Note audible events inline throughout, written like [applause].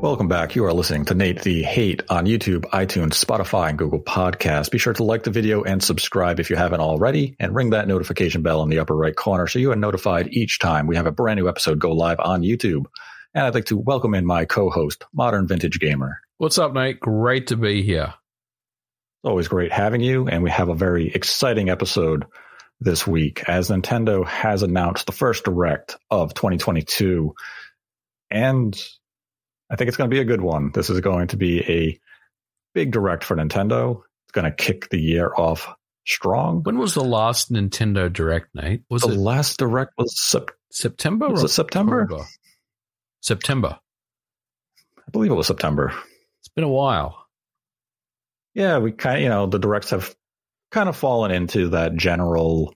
Welcome back. You are listening to Nate the Hate on YouTube, iTunes, Spotify, and Google Podcasts. Be sure to like the video and subscribe if you haven't already, and ring that notification bell in the upper right corner so you are notified each time we have a brand new episode go live on YouTube. And I'd like to welcome in my co-host, Modern Vintage Gamer. What's up, Nate? Great to be here. Always great having you, and we have a very exciting episode this week as Nintendo has announced the first direct of 2022. And I think it's going to be a good one. This is going to be a big direct for Nintendo. It's going to kick the year off strong. When was the last Nintendo Direct, Nate? Was the it last direct was sep- September? was it September? October? September. I believe it was September. It's been a while. Yeah, we kind of, you know, the directs have kind of fallen into that general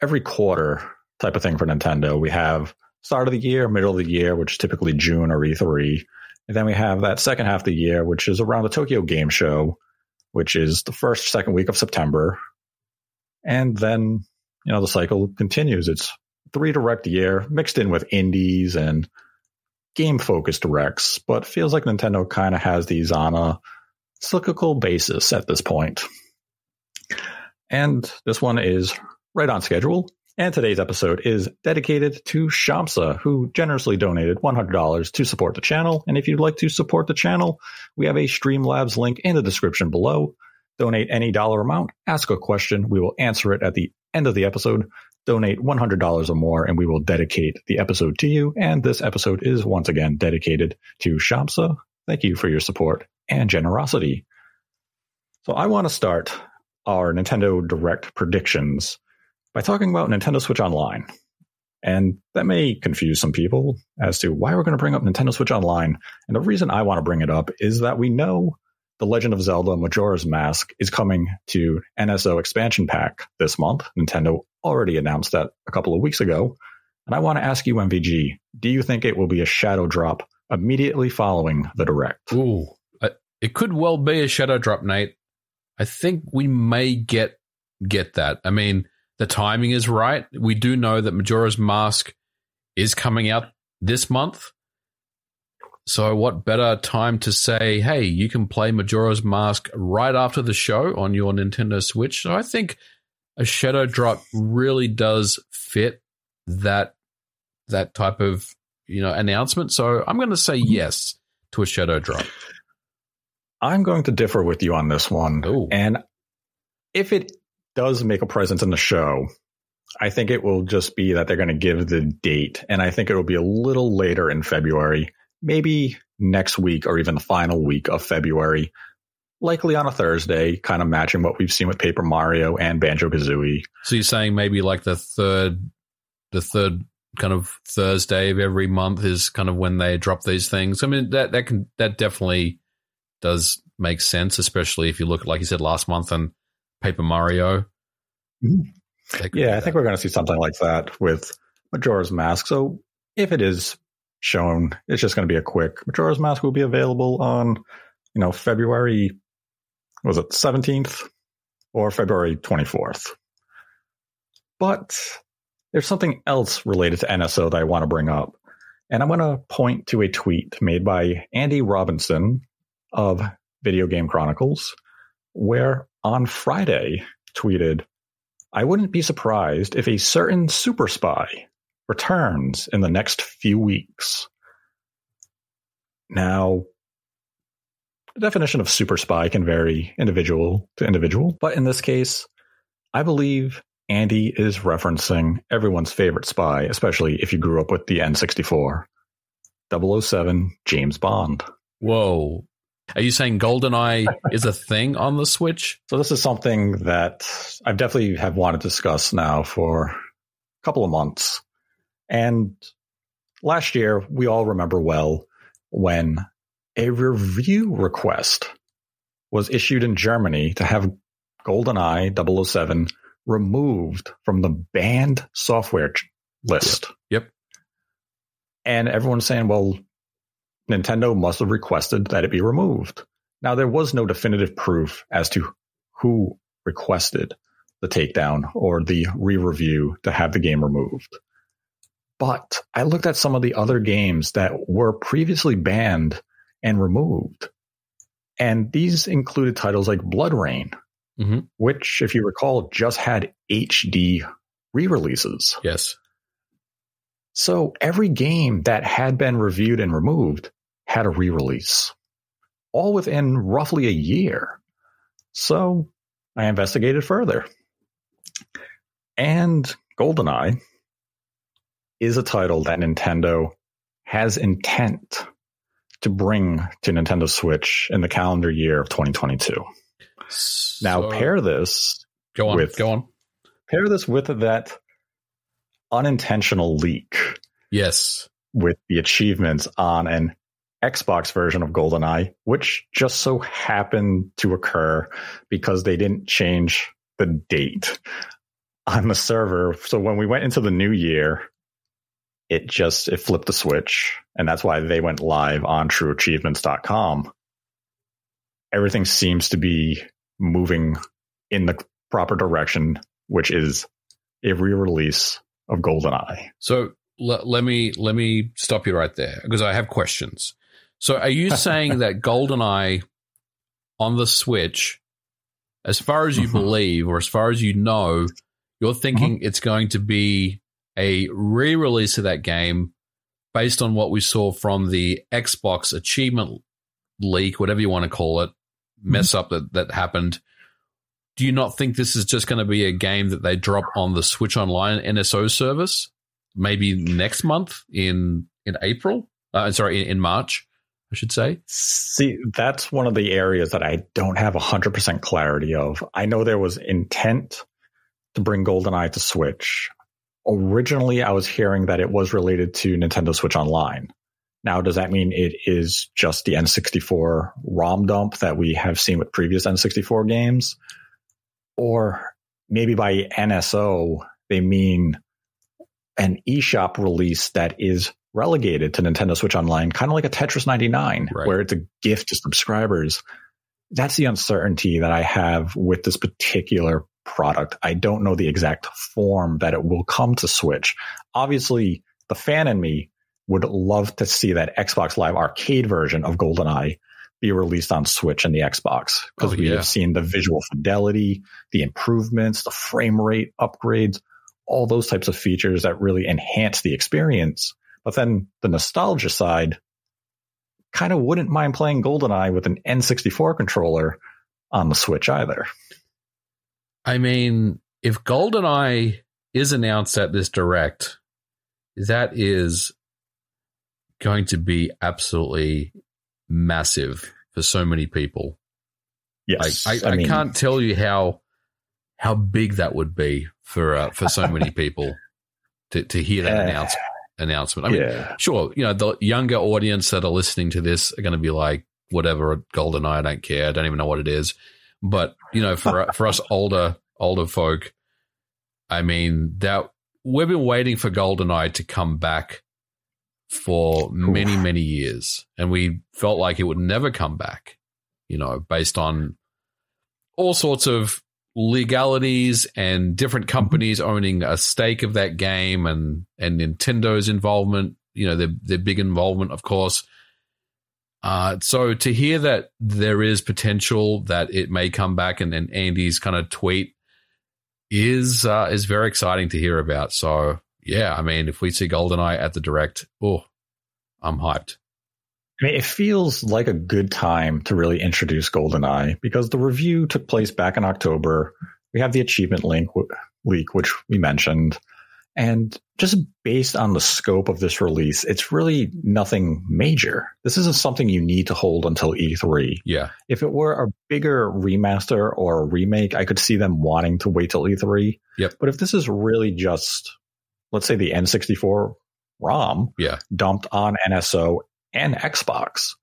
every quarter type of thing for Nintendo. We have start of the year, middle of the year, which is typically June or E3. And then we have that second half of the year, which is around the Tokyo Game Show, which is the first, second week of September. And then, you know, the cycle continues. It's three direct year mixed in with indies and game focused directs, but feels like Nintendo kind of has these on a cyclical basis at this point. And this one is right on schedule. And today's episode is dedicated to Shamsa, who generously donated $100 to support the channel. And if you'd like to support the channel, we have a Streamlabs link in the description below. Donate any dollar amount, ask a question. We will answer it at the end of the episode. Donate $100 or more, and we will dedicate the episode to you. And this episode is once again dedicated to Shamsa. Thank you for your support and generosity. So I want to start our Nintendo Direct predictions by talking about Nintendo Switch Online. And that may confuse some people as to why we're going to bring up Nintendo Switch Online. And the reason I want to bring it up is that we know The Legend of Zelda Majora's Mask is coming to NSO expansion pack this month. Nintendo already announced that a couple of weeks ago. And I want to ask you, MVG, do you think it will be a shadow drop immediately following the direct? Ooh, it could well be a shadow drop, Nate. I think we may get get that. I mean, the timing is right. We do know that Majora's Mask is coming out this month. So, what better time to say, hey, you can play Majora's Mask right after the show on your Nintendo Switch? So, I think a shadow drop really does fit that that type of you know announcement. So, I'm going to say yes to a shadow drop. I'm going to differ with you on this one. Ooh. And if it does make a presence in the show, I think it will just be that they're going to give the date. And I think it will be a little later in February, maybe next week or even the final week of February, likely on a Thursday, kind of matching what we've seen with Paper Mario and Banjo Kazooie. So you're saying maybe like the third, the third kind of Thursday of every month is kind of when they drop these things. I mean that that can that definitely does make sense, especially if you look like you said last month and Paper Mario. Mhm. Yeah, I think we're going to see something like that with Majora's Mask. So if it is shown, it's just going to be a quick Majora's Mask will be available on, you know, February, was it 17th or February 24th. But there's something else related to NSO that I want to bring up. And I'm going to point to a tweet made by Andy Robinson of Video Game Chronicles, where on Friday tweeted, I wouldn't be surprised if a certain super spy returns in the next few weeks. Now, the definition of super spy can vary individual to individual, but in this case, I believe Andy is referencing everyone's favorite spy, especially if you grew up with the N64. 007 James Bond. Whoa. Are you saying GoldenEye is a thing on the Switch? So this is something that I've definitely have wanted to discuss now for a couple of months. And last year, we all remember well when a review request was issued in Germany to have GoldenEye 007 removed from the banned software list. Yep. And everyone's saying, well, Nintendo must have requested that it be removed. Now, there was no definitive proof as to who requested the takedown or the re review to have the game removed. But I looked at some of the other games that were previously banned and removed. And these included titles like BloodRayne, Mhm. which, if you recall, just had HD re releases. Yes. So every game that had been reviewed and removed had a re release, all within roughly a year. So I investigated further. And GoldenEye is a title that Nintendo has intent to bring to Nintendo Switch in the calendar year of 2022. Now pair this Go on. with- Go on. pair this with that unintentional leak Yes. with the achievements on an Xbox version of GoldenEye, which just so happened to occur because they didn't change the date on the server. So when we went into the new year, it just it flipped the switch, and that's why they went live on TrueAchievements.com. Everything seems to be moving in the proper direction, which is a re-release of GoldenEye. So let, let me let me stop you right there because I have questions. So are you [laughs] saying that GoldenEye on the Switch, as far as you Mhm. believe or as far as you know, you're thinking it's going to be a re-release of that game based on what we saw from the Xbox achievement leak, whatever you want to call it, mess up that, that happened. Do you not think this is just going to be a game that they drop on the Switch Online NSO service? maybe next month in in April. Uh, sorry, in, in March, I should say. See, that's one of the areas that I don't have 100% clarity of. I know there was intent to bring GoldenEye to Switch. Originally, I was hearing that it was related to Nintendo Switch Online. Now, does that mean it is just the N64 ROM dump that we have seen with previous N64 games? Or maybe by NSO, they mean an eShop release that is relegated to Nintendo Switch Online, kind of like a Tetris 99, Right. where it's a gift to subscribers. That's the uncertainty that I have with this particular product. I don't know the exact form that it will come to Switch. Obviously, the fan in me would love to see that Xbox Live Arcade version of GoldenEye be released on Switch and the Xbox because Oh, we yeah. have seen the visual fidelity, the improvements, the frame rate upgrades, all those types of features that really enhance the experience. But then the nostalgia side kind of wouldn't mind playing GoldenEye with an N64 controller on the Switch either. I mean, if GoldenEye is announced at this direct, that is going to be absolutely massive for so many people. Yes. I, I, I, can't tell you how how big that would be for uh, for so many people to, to hear that Uh, announce, announcement. I mean, yeah. sure, you know, the younger audience that are listening to this are going to be like, whatever, GoldenEye, I don't care. I don't even know what it is. But, you know, for, for us [laughs] older, older folk, I mean, that we've been waiting for GoldenEye to come back for many, Oof. many years. And we felt like it would never come back, you know, based on all sorts of legalities and different companies owning a stake of that game and and Nintendo's involvement, you know, their their big involvement, of course. Uh, so to hear that there is potential that it may come back and, and Andy's kind of tweet is uh, is very exciting to hear about. So yeah, I mean, if we see GoldenEye at the direct, oh, I'm hyped. I mean, it feels like a good time to really introduce GoldenEye because the review took place back in October. We have the achievement link w- leak, which we mentioned. And just based on the scope of this release, it's really nothing major. This isn't something you need to hold until E3. Yeah, If it were a bigger remaster or a remake, I could see them wanting to wait till E3. Yep. But if this is really just, let's say the N64 ROM yeah, dumped on NSO and Xbox,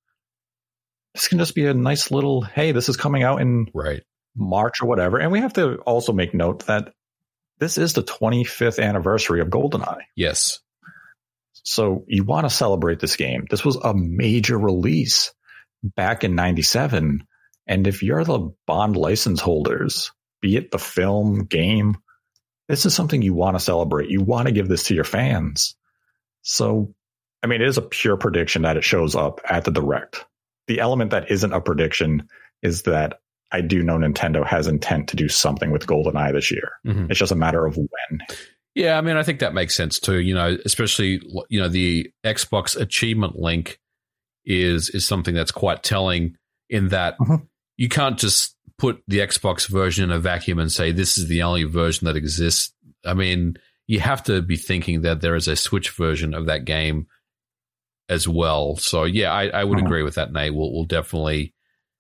this can just be a nice little, hey, this is coming out in right. March or whatever. And we have to also make note that this is the 25th anniversary of GoldenEye. Yes, So you want to celebrate this game. This was a major release back in 97. And if you're the bond license holders, be it the film, game, this is something you want to celebrate. You want to give this to your fans. So, I mean, it is a pure prediction that it shows up at the direct. The element that isn't a prediction is that I do know Nintendo has intent to do something with GoldenEye this year. Mhm. It's just a matter of when. Yeah, I mean, I think that makes sense too. You know, especially you know the Xbox achievement link is is something that's quite telling in that Mhm. you can't just put the Xbox version in a vacuum and say this is the only version that exists. I mean, you have to be thinking that there is a Switch version of that game as well. So yeah, I, I would Mhm. agree with that, Nate. We'll, we'll definitely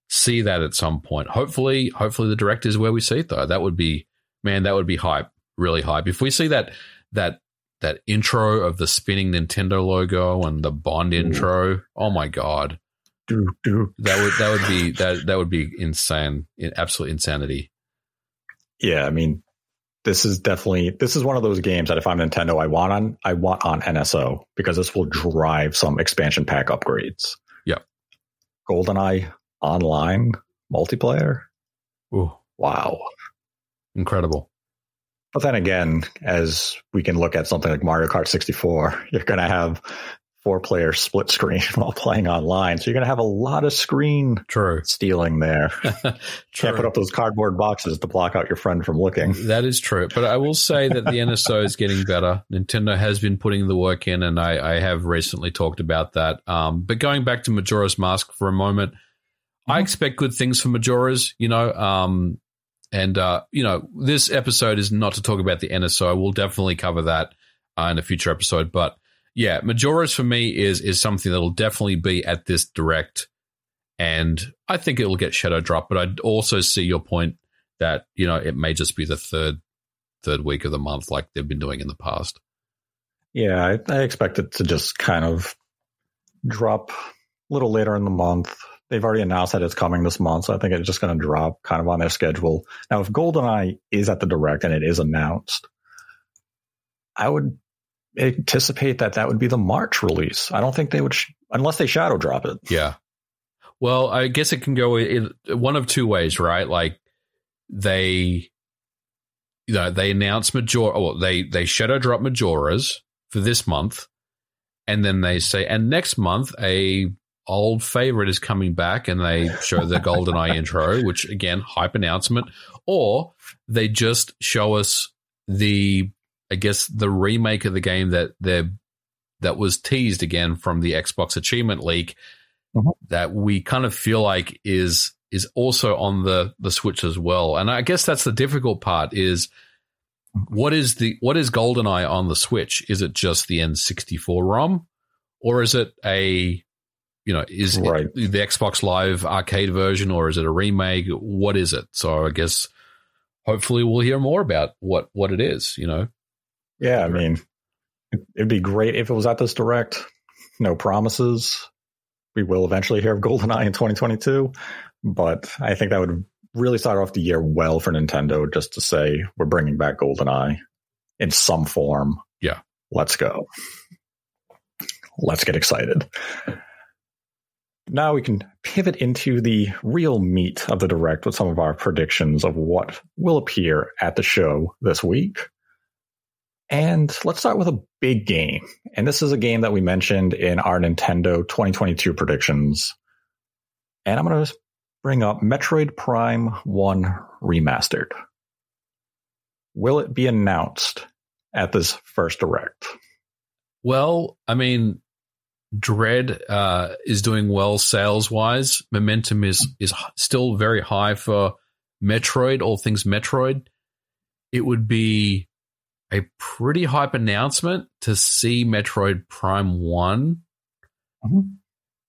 see that at some point. Hopefully, hopefully the director is where we see it though. That would be man, that would be hype, really hype. If we see that that that intro of the spinning Nintendo logo and the Bond Ooh. intro, oh my god, Do, do. that would that would be [laughs] that that would be insane, absolute insanity. Yeah, I mean, this is definitely this is one of those games that if I'm Nintendo, I want on I want on NSO because this will drive some expansion pack upgrades. Yep. GoldenEye online multiplayer. Ooh, Wow. incredible. But then again, as we can look at something like Mario Kart 64, [laughs] you're going to have four player split screen [laughs] while playing online. So you're going to have a lot of screen True. stealing there. true. [laughs] Can't put up those cardboard boxes to block out your friend from looking. That is true. But I will say that the [laughs] NSO is getting better. Nintendo has been putting the work in, and I, I have recently talked about that. Um, but going back to Majora's Mask for a moment, I Mhm. expect good things for Majora's, you know. Um, and, uh, you know, this episode is not to talk about the NSO. We'll definitely cover that uh, in a future episode. But yeah, Majora's for me is is something that'll definitely be at this direct. And I think it'll get shadow drop, but I also see your point that you know it may just be the third third week of the month like they've been doing in the past. Yeah, I, I expect it to just kind of drop a little later in the month. They've already announced that it's coming this month, so I think it's just going to drop kind of on their schedule. Now, if GoldenEye is at the direct and it is announced, I would anticipate that that would be the March release. I don't think they would, sh- unless they shadow drop it. Yeah. Well, I guess it can go in one of two ways, right? Like they, you know, they announce Majora, well, they they shadow drop Majoras for this month, and then they say, and next month a old favorite is coming back, and they show the [laughs] GoldenEye intro, which again hype announcement, or they just show us the, I guess the remake of the game that they that was teased again from the Xbox achievement leak mm-hmm. that we kind of feel like is is also on the the Switch as well. And I guess that's the difficult part is what is the what is GoldenEye on the Switch? Is it just the N64 ROM or is it a you know, is Right. it the Xbox Live arcade version or is it a remake? What is it? So I guess hopefully we'll hear more about what what it is, you know. Yeah, I mean, it- it'd be great if it was at this direct. No promises. We will eventually hear of GoldenEye in 2022, but I think that would really start off the year well for Nintendo just to say we're bringing back GoldenEye in some form. Yeah. Let's go. Let's get excited. Now we can pivot into the real meat of the direct with some of our predictions of what will appear at the show this week. And let's start with a big game. And this is a game that we mentioned in our Nintendo 2022 predictions. And I'm going to bring up Metroid Prime 1 Remastered. Will it be announced at this first direct? Well, I mean, Dread uh, is doing well sales wise. Momentum is is still very high for Metroid. All things Metroid. It would be a pretty hype announcement to see Metroid Prime One. Mhm.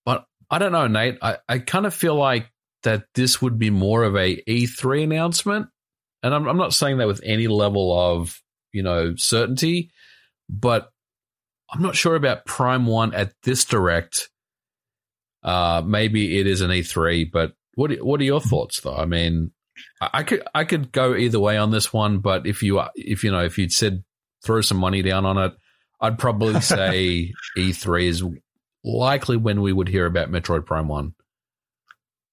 But I don't know, Nate. I, I kind of feel like that this would be more of a E3 announcement, and I'm I'm not saying that with any level of you know certainty, but I'm not sure about Prime One at this direct. Uh, maybe it is an E3, but what what are your thoughts though? I mean, I, could I could go either way on this one, but if you if you know if you'd said throw some money down on it, I'd probably [laughs] say E3 is likely when we would hear about Metroid Prime One.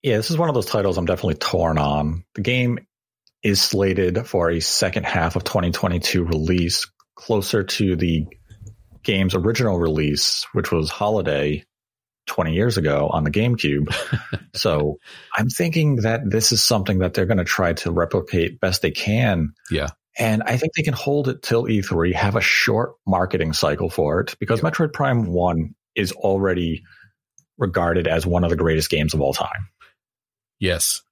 Yeah, this is one of those titles I'm definitely torn on. The game is slated for a second half of 2022 release, closer to the game's original release, which was Holiday 20 years ago on the GameCube. [laughs] so I'm thinking that this is something that they're going to try to replicate best they can. Yeah. And I think they can hold it till E3, have a short marketing cycle for it because yep. Metroid Prime 1 is already regarded as one of the greatest games of all time. Yes.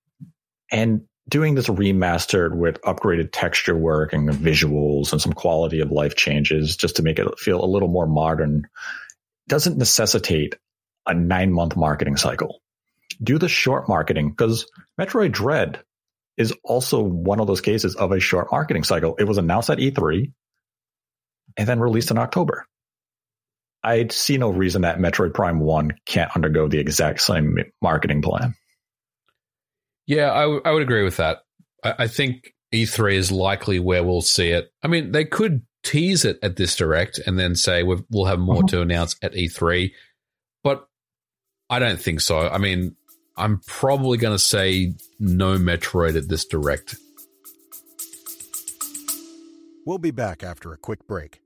And doing this remastered with upgraded texture work and visuals and some quality of life changes just to make it feel a little more modern doesn't necessitate a nine month marketing cycle. Do the short marketing because Metroid Dread is also one of those cases of a short marketing cycle. It was announced at E3 and then released in October. I see no reason that Metroid Prime 1 can't undergo the exact same marketing plan. Yeah, I, w- I would agree with that. I-, I think E3 is likely where we'll see it. I mean, they could tease it at this direct and then say we will have more mm-hmm. to announce at E3, but I don't think so. I mean, I'm probably going to say no Metroid at this direct. We'll be back after a quick break.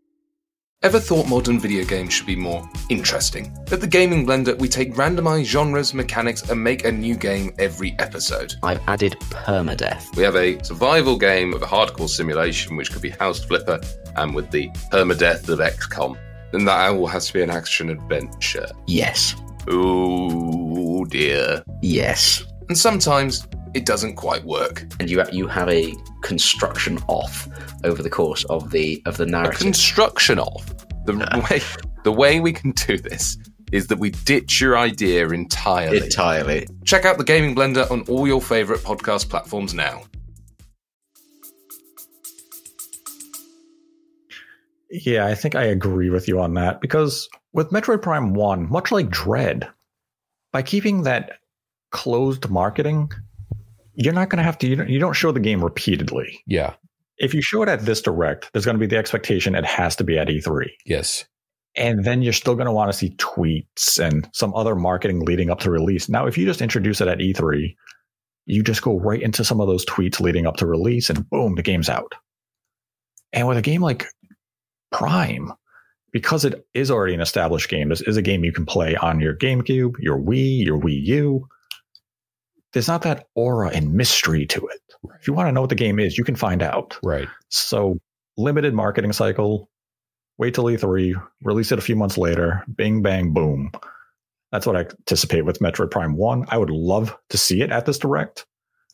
Ever thought modern video games should be more interesting? At the Gaming Blender, we take randomized genres, mechanics, and make a new game every episode. I've added permadeath. We have a survival game of a hardcore simulation, which could be House Flipper, and with the permadeath of XCOM. Then that all has to be an action adventure. Yes. Oh dear. Yes. And sometimes it doesn't quite work. And you you have a construction off over the course of the of the narrative. A construction off. The [laughs] way the way we can do this is that we ditch your idea entirely. Entirely. Check out the Gaming Blender on all your favorite podcast platforms now. Yeah, I think I agree with you on that because with Metroid Prime 1, much like Dread, by keeping that closed marketing, you're not going to have to, you don't, you don't show the game repeatedly. Yeah. If you show it at this direct, there's going to be the expectation it has to be at E3. Yes. And then you're still going to want to see tweets and some other marketing leading up to release. Now, if you just introduce it at E3, you just go right into some of those tweets leading up to release and boom, the game's out. And with a game like Prime, because it is already an established game, this is a game you can play on your GameCube, your Wii, your Wii U, there's not that aura and mystery to it. Right. If you want to know what the game is, you can find out. Right. So limited marketing cycle. Wait till E3, release it a few months later. Bing bang boom. That's what I anticipate with Metroid Prime One. I would love to see it at this direct,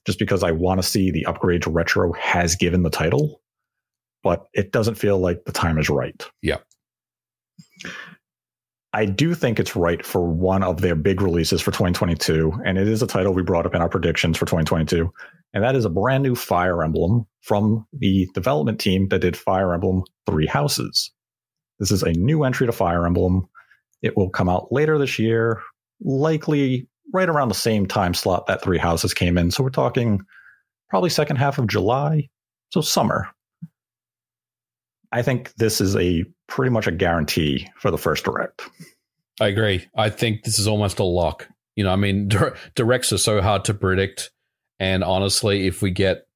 just because I want to see the upgrade to retro has given the title, but it doesn't feel like the time is right. Yeah. I do think it's right for one of their big releases for 2022, and it is a title we brought up in our predictions for 2022, and that is a brand new Fire Emblem from the development team that did Fire Emblem Three Houses. This is a new entry to Fire Emblem. It will come out later this year, likely right around the same time slot that Three Houses came in. So we're talking probably second half of July, so summer. I think this is a pretty much a guarantee for the first direct. I agree. I think this is almost a lock. You know, I mean, directs are so hard to predict, and honestly, if we get,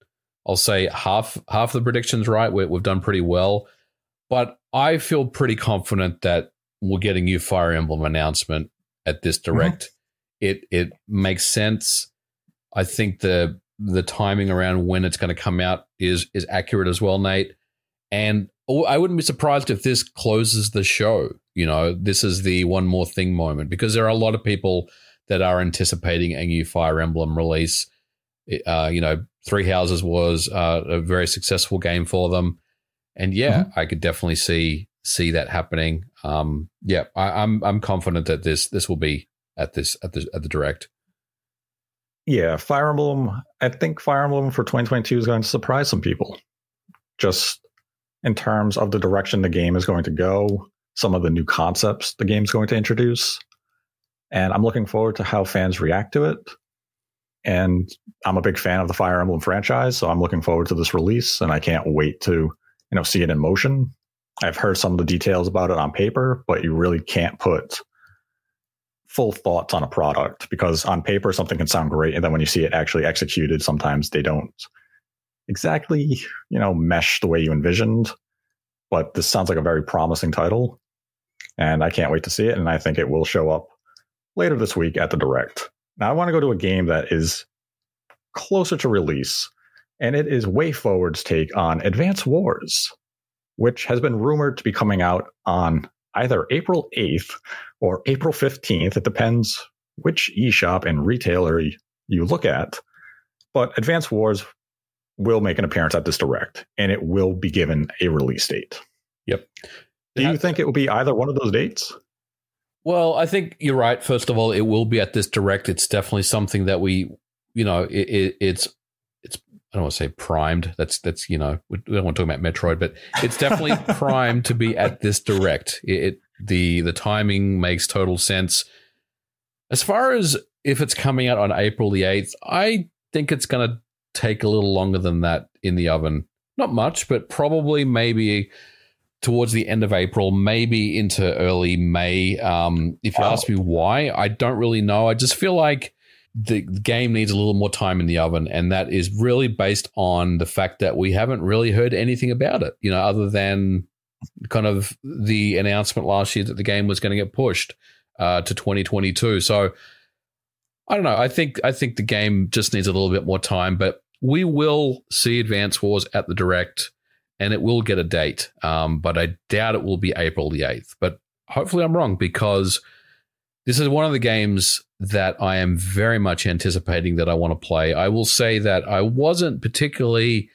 I'll say half half the predictions right, we, we've done pretty well. But I feel pretty confident that we'll get a new Fire Emblem announcement at this mm-hmm. direct. Mm-hmm. It it makes sense. I think the the timing around when it's going to come out is is accurate as well, Nate. And I wouldn't be surprised if this closes the show. You know, this is the one more thing moment because there are a lot of people that are anticipating a new Fire Emblem release. Uh, you know, Three Houses was uh, a very successful game for them, and yeah, mm-hmm. I could definitely see see that happening. Um, yeah, I, I'm I'm confident that this this will be at this at the at the direct. Yeah, Fire Emblem. I think Fire Emblem for 2022 is going to surprise some people. Just in terms of the direction the game is going to go, some of the new concepts the game's going to introduce. And I'm looking forward to how fans react to it. And I'm a big fan of the Fire Emblem franchise, so I'm looking forward to this release and I can't wait to, you know, see it in motion. I've heard some of the details about it on paper, but you really can't put full thoughts on a product because on paper something can sound great and then when you see it actually executed sometimes they don't exactly, you know, mesh the way you envisioned, but this sounds like a very promising title. and I can't wait to see it. And I think it will show up later this week at the direct. Now, I want to go to a game that is closer to release, and it is WayForward's take on Advance Wars, which has been rumored to be coming out on either April 8th or April 15th. It depends which eShop and retailer you look at. But Advance Wars will make an appearance at this direct, and it will be given a release date. Yep. Do you think it will be either one of those dates? Well, I think you're right. First of all, it will be at this direct. It's definitely something that we, you know, it, it, it's it's I don't want to say primed. That's that's you know we don't want to talk about Metroid, but it's definitely [laughs] primed to be at this direct. It, it the the timing makes total sense. As far as if it's coming out on April the eighth, I think it's going to take a little longer than that in the oven. Not much, but probably maybe towards the end of April, maybe into early May. Um, if you wow. ask me why, I don't really know. I just feel like the game needs a little more time in the oven, and that is really based on the fact that we haven't really heard anything about it. You know, other than kind of the announcement last year that the game was going to get pushed uh, to 2022. So I don't know. I think I think the game just needs a little bit more time, but we will see Advance Wars at the direct and it will get a date. Um, but I doubt it will be April the 8th. But hopefully I'm wrong because this is one of the games that I am very much anticipating that I want to play. I will say that I wasn't particularly,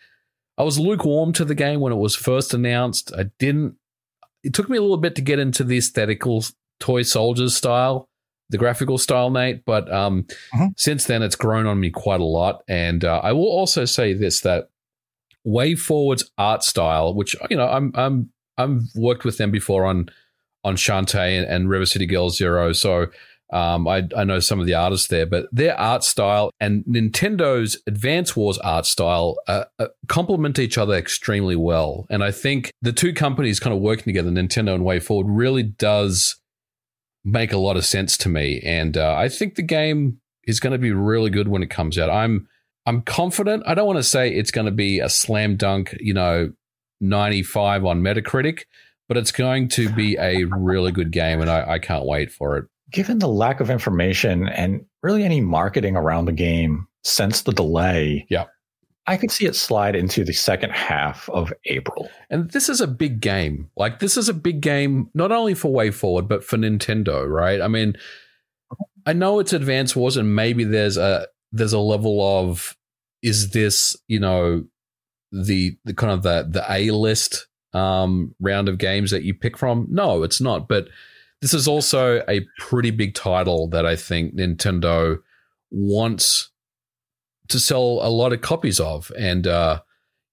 I was lukewarm to the game when it was first announced. I didn't, it took me a little bit to get into the aesthetical toy soldiers style the graphical style, Nate. But um, uh-huh. since then, it's grown on me quite a lot. And uh, I will also say this: that WayForward's art style, which you know, I'm I'm I'm worked with them before on on Shantae and, and River City Girls Zero, so um, I, I know some of the artists there, but their art style and Nintendo's Advance Wars art style uh, uh, complement each other extremely well. And I think the two companies kind of working together, Nintendo and WayForward, really does make a lot of sense to me. And uh, I think the game is going to be really good when it comes out. I'm I'm confident. I don't want to say it's going to be a slam dunk, you know, 95 on Metacritic, but it's going to be a really good game, and I, I can't wait for it. Given the lack of information and really any marketing around the game since the delay, yeah. I could see it slide into the second half of April. And this is a big game. Like this is a big game not only for WayForward but for Nintendo, right? I mean, I know it's Advance Wars and maybe there's a there's a level of is this you know the the kind of the the A list um, round of games that you pick from? No, it's not. But this is also a pretty big title that I think Nintendo wants to sell a lot of copies of. And uh,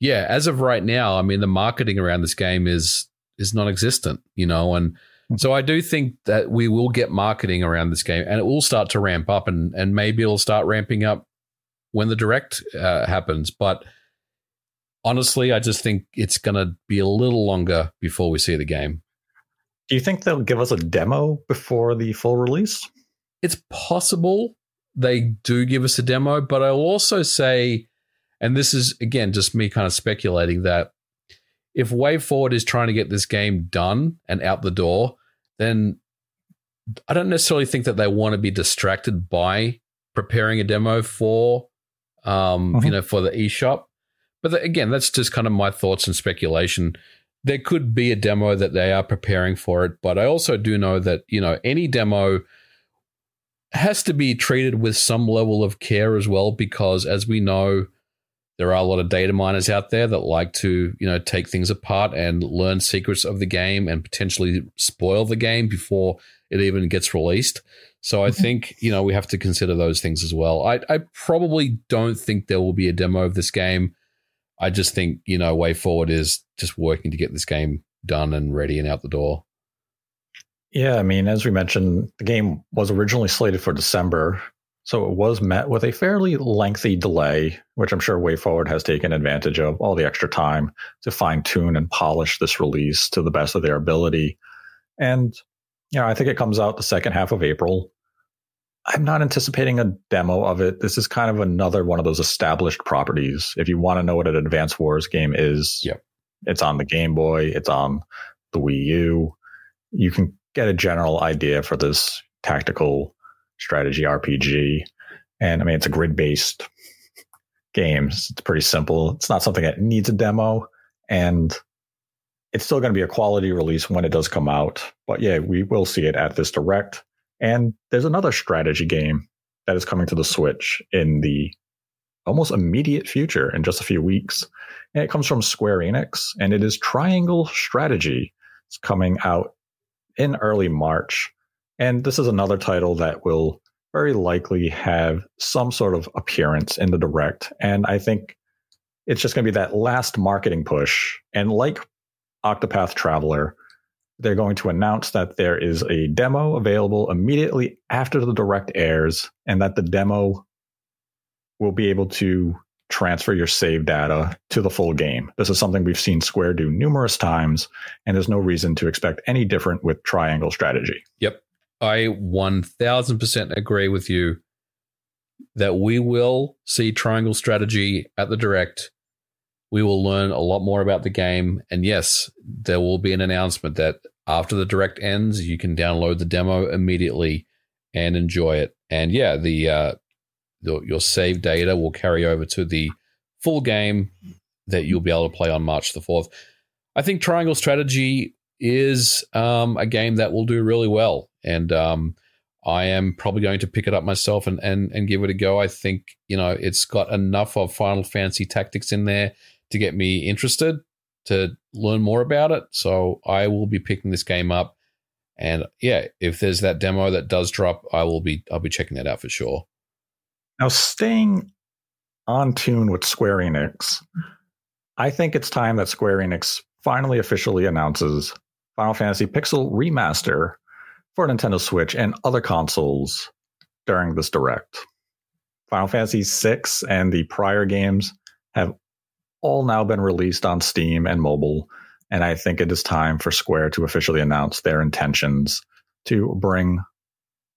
yeah, as of right now, I mean, the marketing around this game is is non-existent, you know, and so I do think that we will get marketing around this game, and it will start to ramp up, and and maybe it'll start ramping up when the direct uh, happens. But honestly, I just think it's going to be a little longer before we see the game. Do you think they'll give us a demo before the full release? It's possible they do give us a demo, but I'll also say, and this is again just me kind of speculating that if WayForward is trying to get this game done and out the door, then I don't necessarily think that they want to be distracted by preparing a demo for, um, mm-hmm. you know, for the eShop. But the, again, that's just kind of my thoughts and speculation. There could be a demo that they are preparing for it, but I also do know that you know any demo has to be treated with some level of care as well, because as we know, there are a lot of data miners out there that like to, you know, take things apart and learn secrets of the game and potentially spoil the game before it even gets released. So I mm-hmm. think, you know, we have to consider those things as well. I, I probably don't think there will be a demo of this game. I just think, you know, WayForward is just working to get this game done and ready and out the door. Yeah, I mean, as we mentioned, the game was originally slated for December. So it was met with a fairly lengthy delay, which I'm sure WayForward has taken advantage of all the extra time to fine tune and polish this release to the best of their ability. And, you know, I think it comes out the second half of April. I'm not anticipating a demo of it. This is kind of another one of those established properties. If you want to know what an Advance Wars game is, yep. it's on the Game Boy, it's on the Wii U. You can get a general idea for this tactical strategy RPG. And I mean, it's a grid based game. It's pretty simple. It's not something that needs a demo. And it's still going to be a quality release when it does come out. But yeah, we will see it at this direct. And there's another strategy game that is coming to the Switch in the almost immediate future in just a few weeks. And it comes from Square Enix and it is Triangle Strategy. It's coming out in early March. And this is another title that will very likely have some sort of appearance in the direct. And I think it's just going to be that last marketing push. And like Octopath Traveler, they're going to announce that there is a demo available immediately after the direct airs, and that the demo will be able to transfer your save data to the full game. This is something we've seen Square do numerous times, and there's no reason to expect any different with Triangle Strategy. Yep. I 1000% agree with you that we will see Triangle Strategy at the Direct. We will learn a lot more about the game. And yes, there will be an announcement that after the Direct ends, you can download the demo immediately and enjoy it. And yeah, the, uh, the your save data will carry over to the full game that you'll be able to play on March the 4th. I think Triangle Strategy is um, a game that will do really well and um, I am probably going to pick it up myself and, and and give it a go. I think you know it's got enough of Final Fantasy Tactics in there to get me interested to learn more about it. So I will be picking this game up, and yeah, if there's that demo that does drop, I will be I'll be checking that out for sure. Now, staying on tune with Square Enix, I think it's time that Square Enix finally officially announces Final Fantasy Pixel Remaster for Nintendo Switch and other consoles during this direct. Final Fantasy VI and the prior games have all now been released on Steam and mobile, and I think it is time for Square to officially announce their intentions to bring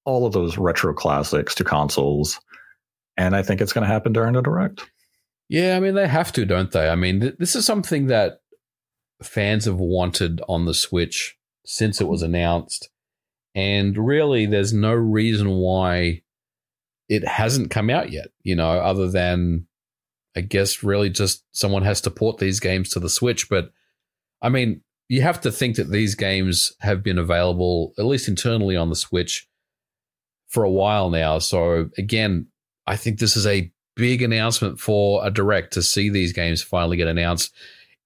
all of those retro classics to consoles. And I think it's going to happen during the direct. Yeah, I mean, they have to, don't they? I mean, th- this is something that fans have wanted on the Switch since it was announced. And really, there's no reason why it hasn't come out yet, you know, other than I guess really just someone has to port these games to the Switch. But I mean, you have to think that these games have been available, at least internally on the Switch, for a while now. So again, I think this is a big announcement for a direct to see these games finally get announced.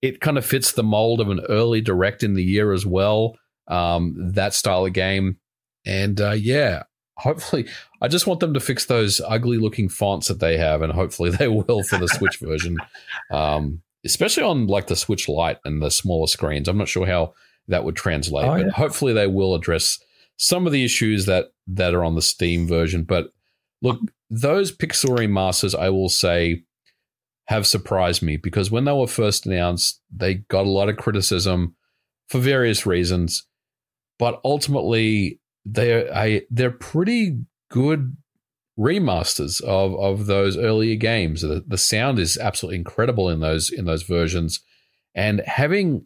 It kind of fits the mold of an early direct in the year as well um, that style of game. And uh, yeah, hopefully, I just want them to fix those ugly looking fonts that they have, and hopefully [laughs] they will for the Switch version, um, especially on like the Switch Lite and the smaller screens. I'm not sure how that would translate, oh, but yeah. hopefully they will address some of the issues that that are on the Steam version. But look, those pixel remasters, I will say, have surprised me because when they were first announced, they got a lot of criticism for various reasons but ultimately they're I, they're pretty good remasters of of those earlier games. The, the sound is absolutely incredible in those in those versions, and having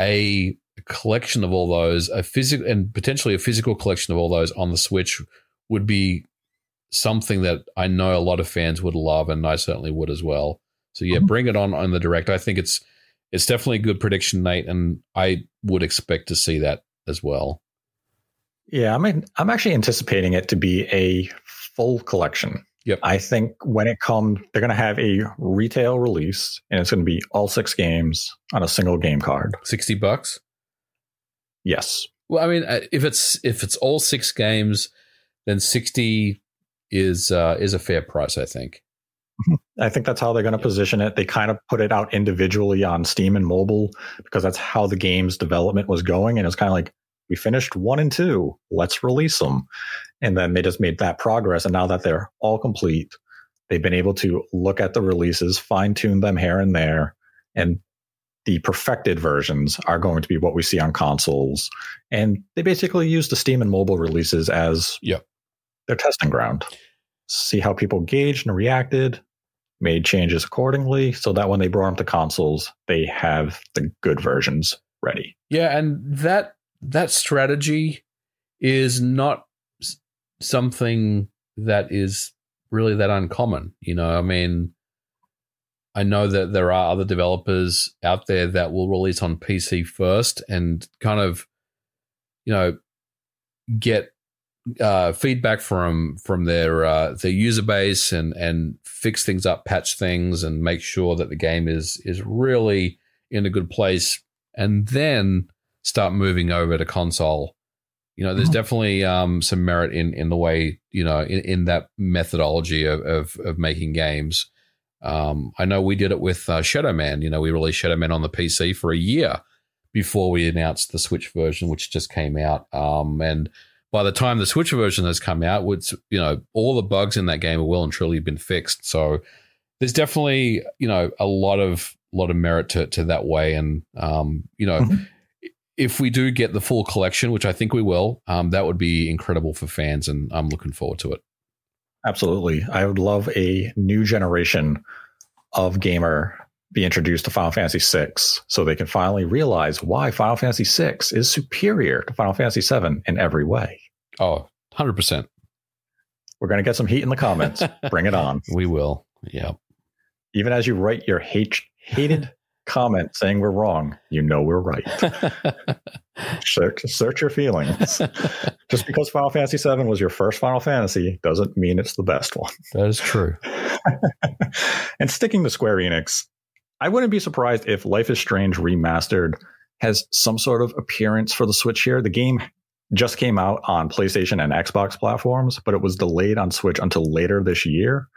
a collection of all those, a physical and potentially a physical collection of all those on the Switch would be something that I know a lot of fans would love, and I certainly would as well. So yeah, mm-hmm. bring it on on the direct. I think it's it's definitely a good prediction, Nate, and I would expect to see that as well. Yeah, I mean, I'm actually anticipating it to be a full collection. Yep. I think when it comes, they're going to have a retail release, and it's going to be all six games on a single game card. Sixty bucks. Yes. Well, I mean, uh, if it's if it's all six games, then sixty is uh, is a fair price, I think. Mm-hmm. I think that's how they're going to position it. They kind of put it out individually on Steam and mobile because that's how the game's development was going. And it's kind of like, we finished one and two, let's release them. And then they just made that progress. And now that they're all complete, they've been able to look at the releases, fine tune them here and there. And the perfected versions are going to be what we see on consoles. And they basically use the Steam and mobile releases as yep. Their testing ground. See how people gauged and reacted, made changes accordingly so that when they brought them to consoles, they have the good versions ready. Yeah, and that that strategy is not something that is really that uncommon. You know, I mean, I know that there are other developers out there that will release on PC first and kind of, you know, get uh, feedback from from their uh, their user base and and fix things up, patch things, and make sure that the game is is really in a good place, and then start moving over to console. You know, there's Mhm. definitely um, some merit in in the way you know in, in that methodology of, of of making games. Um, I know we did it with uh, Shadow Man. You know, we released Shadow Man on the PC for a year before we announced the Switch version, which just came out. Um, and by the time the Switch version has come out, it's you know all the bugs in that game are well and truly been fixed. So there's definitely you know a lot of lot of merit to to that way, and um, you know. Mhm. If we do get the full collection, which I think we will, um, that would be incredible for fans, and I'm looking forward to it. Absolutely. I would love a new generation of gamer be introduced to Final Fantasy VI so they can finally realize why Final Fantasy VI is superior to Final Fantasy VII in every way. Oh, 100%. We're going to get some heat in the comments. [laughs] Bring it on. We will. Yeah. Even as you write your hate, hated [laughs] comment saying we're wrong, you know we're right. [laughs] Search, search your feelings. Just because Final Fantasy VII was your first Final Fantasy doesn't mean it's the best one. that is true. and sticking to Square Enix, I wouldn't be surprised if Life is Strange Remastered has some sort of appearance for the Switch here. The game just came out on PlayStation and Xbox platforms, but it was delayed on Switch until later this year.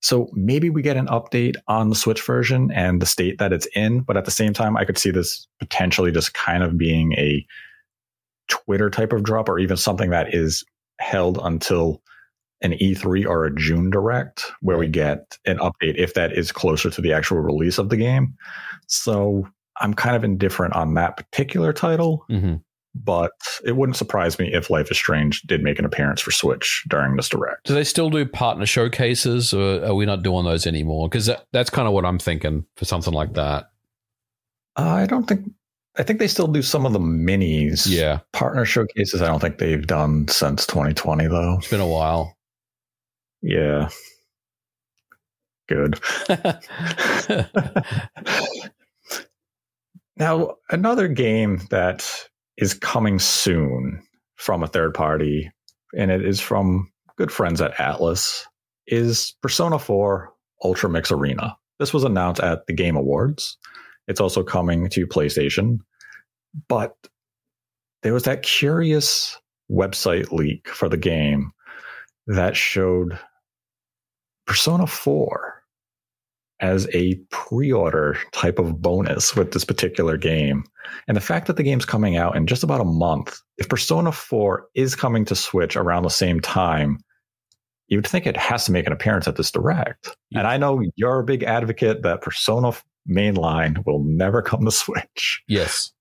So maybe we get an update on the Switch version and the state that it's in. But at the same time, I could see this potentially just kind of being a Twitter type of drop or even something that is held until an E3 or a June direct where we get an update if that is closer to the actual release of the game. So I'm kind of indifferent on that particular title, hmm but it wouldn't surprise me if Life is Strange did make an appearance for Switch during this direct. Do they still do partner showcases, or are we not doing those anymore? Because that, that's kind of what I'm thinking for something like that. I don't think. I think they still do some of the minis. Yeah, Partner showcases, I don't think they've done since 2020, though. it's been a while. Yeah. Good. [laughs] now, another game that is coming soon from a third party, and it is from good friends at Atlus, is Persona 4 Ultra Mix Arena. This was announced at the Game Awards. It's also coming to PlayStation. But there was that curious website leak for the game that showed Persona 4 as a pre order type of bonus with this particular game. And the fact that the game's coming out in just about a month, if Persona 4 is coming to Switch around the same time, you would think it has to make an appearance at this direct. Yeah. And I know you're a big advocate that Persona mainline will never come to Switch. yes,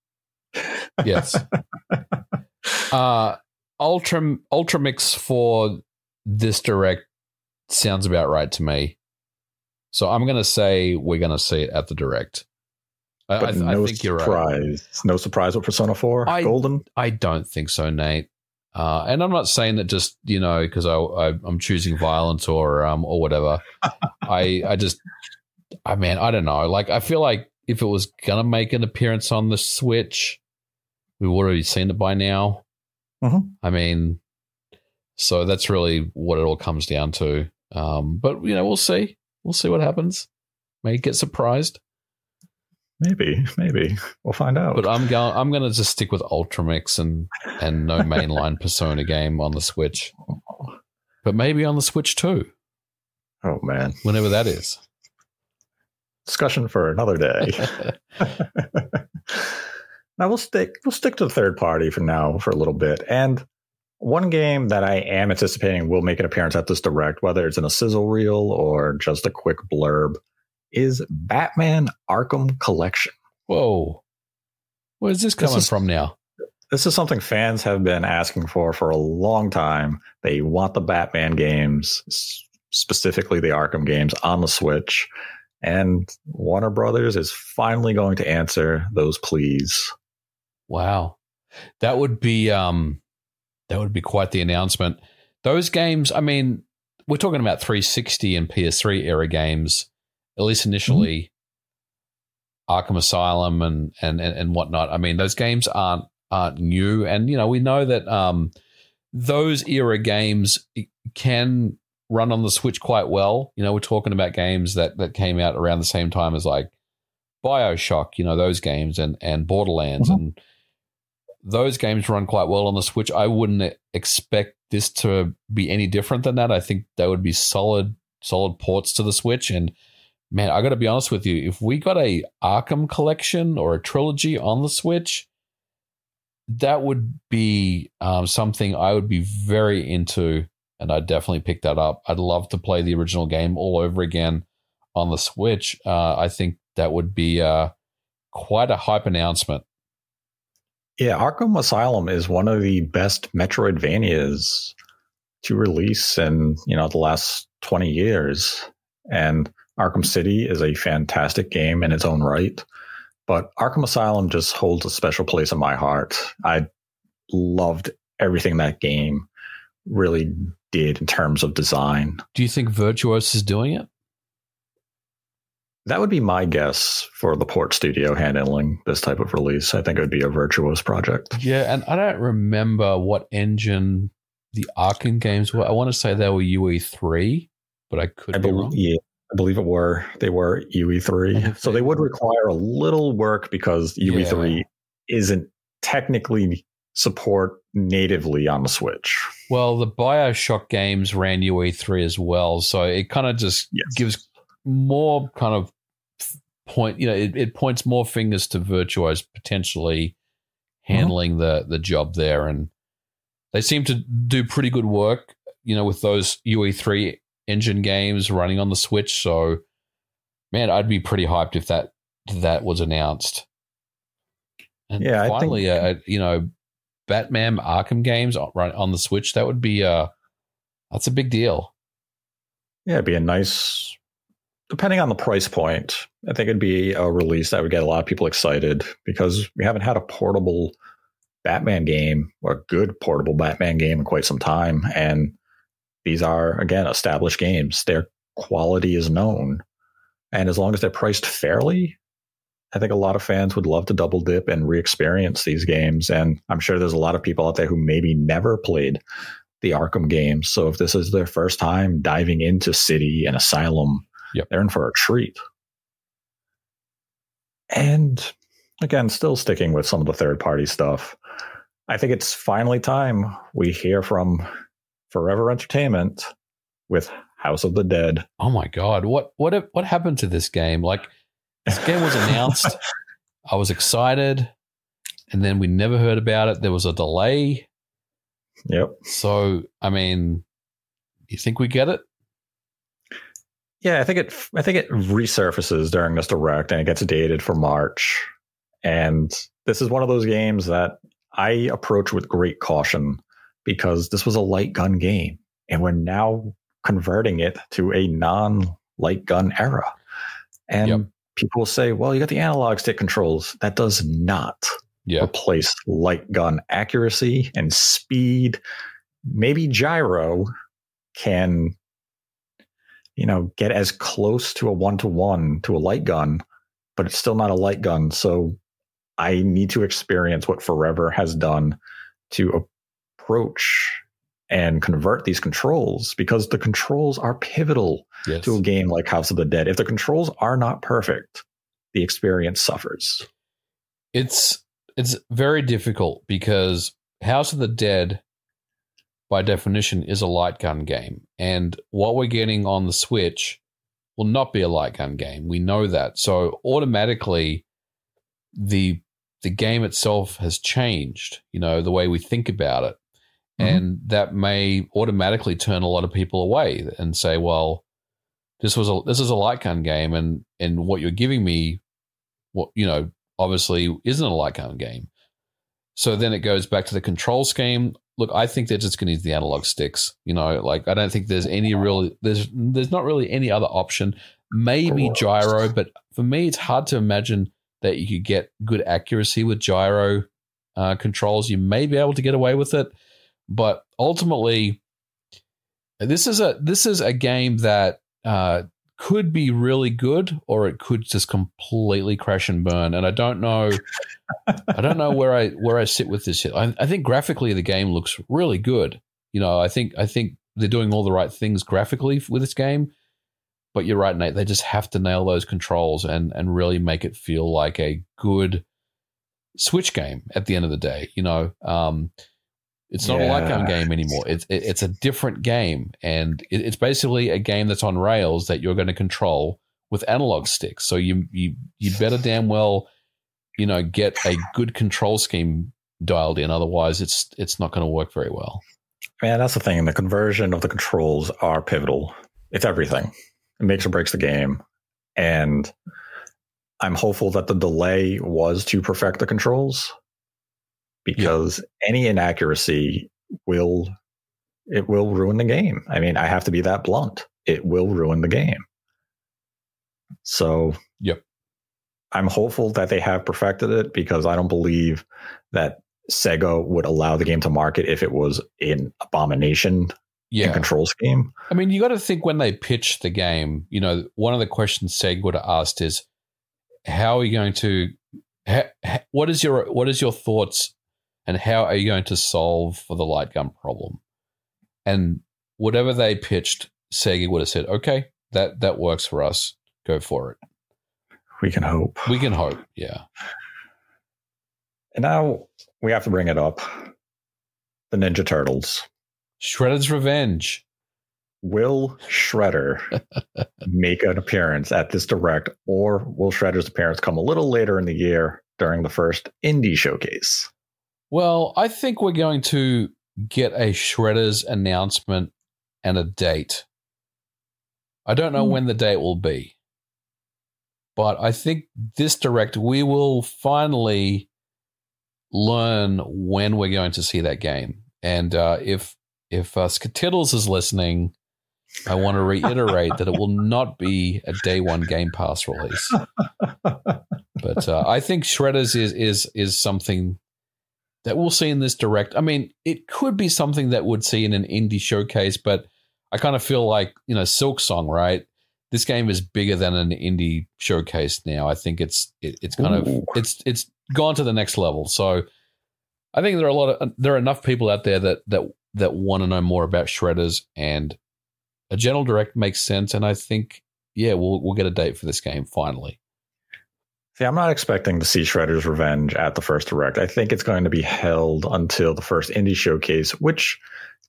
yes. [laughs] uh, Ultra Ultra Mix for this direct sounds about right to me. So I'm going to say we're going to see it at the direct. I, I, th- no I think you're right. surprise. No surprise with Persona 4 I- Golden. I don't think so, Nate. Uh, and I'm not saying that just you know because I, I I'm choosing violence or um or whatever. [laughs] I I just I mean I don't know. Like I feel like if it was gonna make an appearance on the Switch, we would have seen it by now. Mhm. I mean, so that's really what it all comes down to. Um, but you know we'll see. We'll see what happens. May get surprised. Maybe, maybe. We'll find out. But I'm going. I'm going to just stick with Ultramix and and no mainline Persona game on the Switch. But maybe on the Switch too, oh man. whenever that is. Discussion for another day. [laughs] [laughs] now we'll stick we'll stick to the third party for now for a little bit. And one game that I am anticipating will make an appearance at this direct, whether it's in a sizzle reel or just a quick blurb, is Batman Arkham Collection. Whoa, where's this This coming is- from now? This is something fans have been asking for for a long time. They want the Batman games, specifically the Arkham games, on the Switch. And Warner Brothers is finally going to answer those pleas. Wow, that would be um, That would be quite the announcement. Those games, I mean, we're talking about 360 and PS3 era games, at least initially. Arkham Asylum and, and and and whatnot. I mean, those games aren't aren't new, and you know we know that um, those era games can run on the Switch quite well. You know, we're talking about games that that came out around the same time as like Bioshock. You know, those games and and Borderlands Mhm. and those games run quite well on the Switch. I wouldn't expect this to be any different than that. I think they would be solid solid ports to the Switch and man, I got to be honest with you. If we got a Arkham collection or a trilogy on the Switch, that would be um, something I would be very into, and I'd definitely pick that up. I'd love to play the original game all over again on the Switch. Uh, I think that would be uh, quite a hype announcement. Yeah, Arkham Asylum is one of the best Metroidvanias to release in, you know, the last 20 years. And Arkham City is a fantastic game in its own right. But Arkham Asylum just holds a special place in my heart. I loved everything that game really did in terms of design. Do you think Virtuos is doing it? That would be my guess for the port studio handling this type of release. I think it would be a Virtuos project. Yeah, and I don't remember what engine the Arkham games were. I want to say they were UE3, but I could I be believe, wrong. yeah, I believe it were they were UE3, so they would require a little work because UE3 isn't technically support natively on the Switch. Well, the Bioshock games ran UE3 as well, so it kind of just Yes. gives more kind of point. You know, it, it points more fingers to Virtuos potentially handling the the job there, and they seem to do pretty good work. You know, with those UE3 engine games running on the Switch. So, man, I'd be pretty hyped if that that was announced. And Yeah, I think- finally, uh, you know, Batman Arkham games on, run on the Switch. That would be uh that's a big deal. Yeah, it'd be a nice, depending on the price point. I think it'd be a release that would get a lot of people excited because we haven't had a portable Batman game or a good portable Batman game in quite some time. And these are, again, established games. Their quality is known. And as long as they're priced fairly, I think a lot of fans would love to double dip and re experience these games. And I'm sure there's a lot of people out there who maybe never played the Arkham games. So if this is their first time diving into City and Asylum, Yep. they're in for a treat. And again, still sticking with some of the third party stuff. I think it's finally time we hear from Forever Entertainment with House of the Dead. Oh my god, what what what happened to this game? Like this game was announced, [laughs] I was excited, and then we never heard about it. There was a delay. Yep. So, I mean, you think we get it? Yeah, I think it. I think it resurfaces during this direct, and it gets dated for March. And this is one of those games that I approach with great caution because this was a light gun game, and we're now converting it to a non-light gun era. And Yep. people will say, "Well, you got the analog stick controls." That does not Yeah. replace light gun accuracy and speed. Maybe gyro can, you know, get as close to a one to one to a light gun, but it's still not a light gun. So I need to experience what Forever has done to approach and convert these controls because the controls are pivotal Yes. to a game like House of the Dead. If the controls are not perfect, the experience suffers. It's it's very difficult because House of the Dead, by definition, is a light gun game, and what we're getting on the Switch will not be a light gun game. We know that, so automatically, the the game itself has changed. You know the way we think about it, Mhm. and that may automatically turn a lot of people away and say, "Well, this was a this is a light gun game, and and what you're giving me, what you know." obviously isn't a light gun game. So then it goes back to the control scheme. Look, I think they're just going to use the analog sticks. You know, like I don't think there's any real there's there's not really any other option. Maybe gyro, but for me, it's hard to imagine that you could get good accuracy with gyro uh, controls. You may be able to get away with it, but ultimately, this is a this is a game that uh, could be really good, or it could just completely crash and burn. And I don't know, I don't know where I where I sit with this. I, I think graphically the game looks really good. You know, I think I think they're doing all the right things graphically with this game. But you're right, Nate. They just have to nail those controls and and really make it feel like a good Switch game at the end of the day. You know, um, it's not Yeah. a light gun game anymore. It's it, it's a different game, and it, it's basically a game that's on rails that you're going to control with analog sticks. So you you you better damn well, you know, get a good control scheme dialed in. Otherwise, it's it's not going to work very well. Man, that's the thing. The conversion of the controls are pivotal. It's everything. It makes or breaks the game. And I'm hopeful that the delay was to perfect the controls because any inaccuracy will it will ruin the game. I mean, I have to be that blunt. It will ruin the game. So, Yep. I'm hopeful that they have perfected it because I don't believe that Sega would allow the game to market if it was an abomination in Yeah, control scheme. I mean, you got to think when they pitched the game. You know, one of the questions Sega would have asked is, "How are you going to? Ha, ha, what is your what is your thoughts, and how are you going to solve for the light gun problem?" And whatever they pitched, Sega would have said, "Okay, that that works for us. Go for it. We can hope. We can hope." Yeah, And now we have to bring it up. The Ninja Turtles. Shredder's Revenge. Will Shredder [laughs] make an appearance at this direct, or will Shredder's appearance come a little later in the year during the first indie showcase? Well, I think we're going to get a Shredder's announcement and a date. I don't know Hmm. when the date will be, but I think this direct we will finally learn when we're going to see that game. And uh, if if uh, Skatiddles is listening, I want to reiterate that it will not be a day one Game Pass release. [laughs] But uh, I think Shredders is is is something that we'll see in this direct. I mean, it could be something that would see in an indie showcase, but I kind of feel like you know Silksong, right? This game is bigger than an indie showcase now. I think it's it, it's kind Ooh. of it's it's gone to the next level. So I think there are a lot of uh, there are enough people out there that that that want to know more about Shredders, and a general direct makes sense. And I think yeah, we'll we'll get a date for this game finally. See, I'm not expecting to see Shredder's Revenge at the first direct. I think it's going to be held until the first indie showcase, which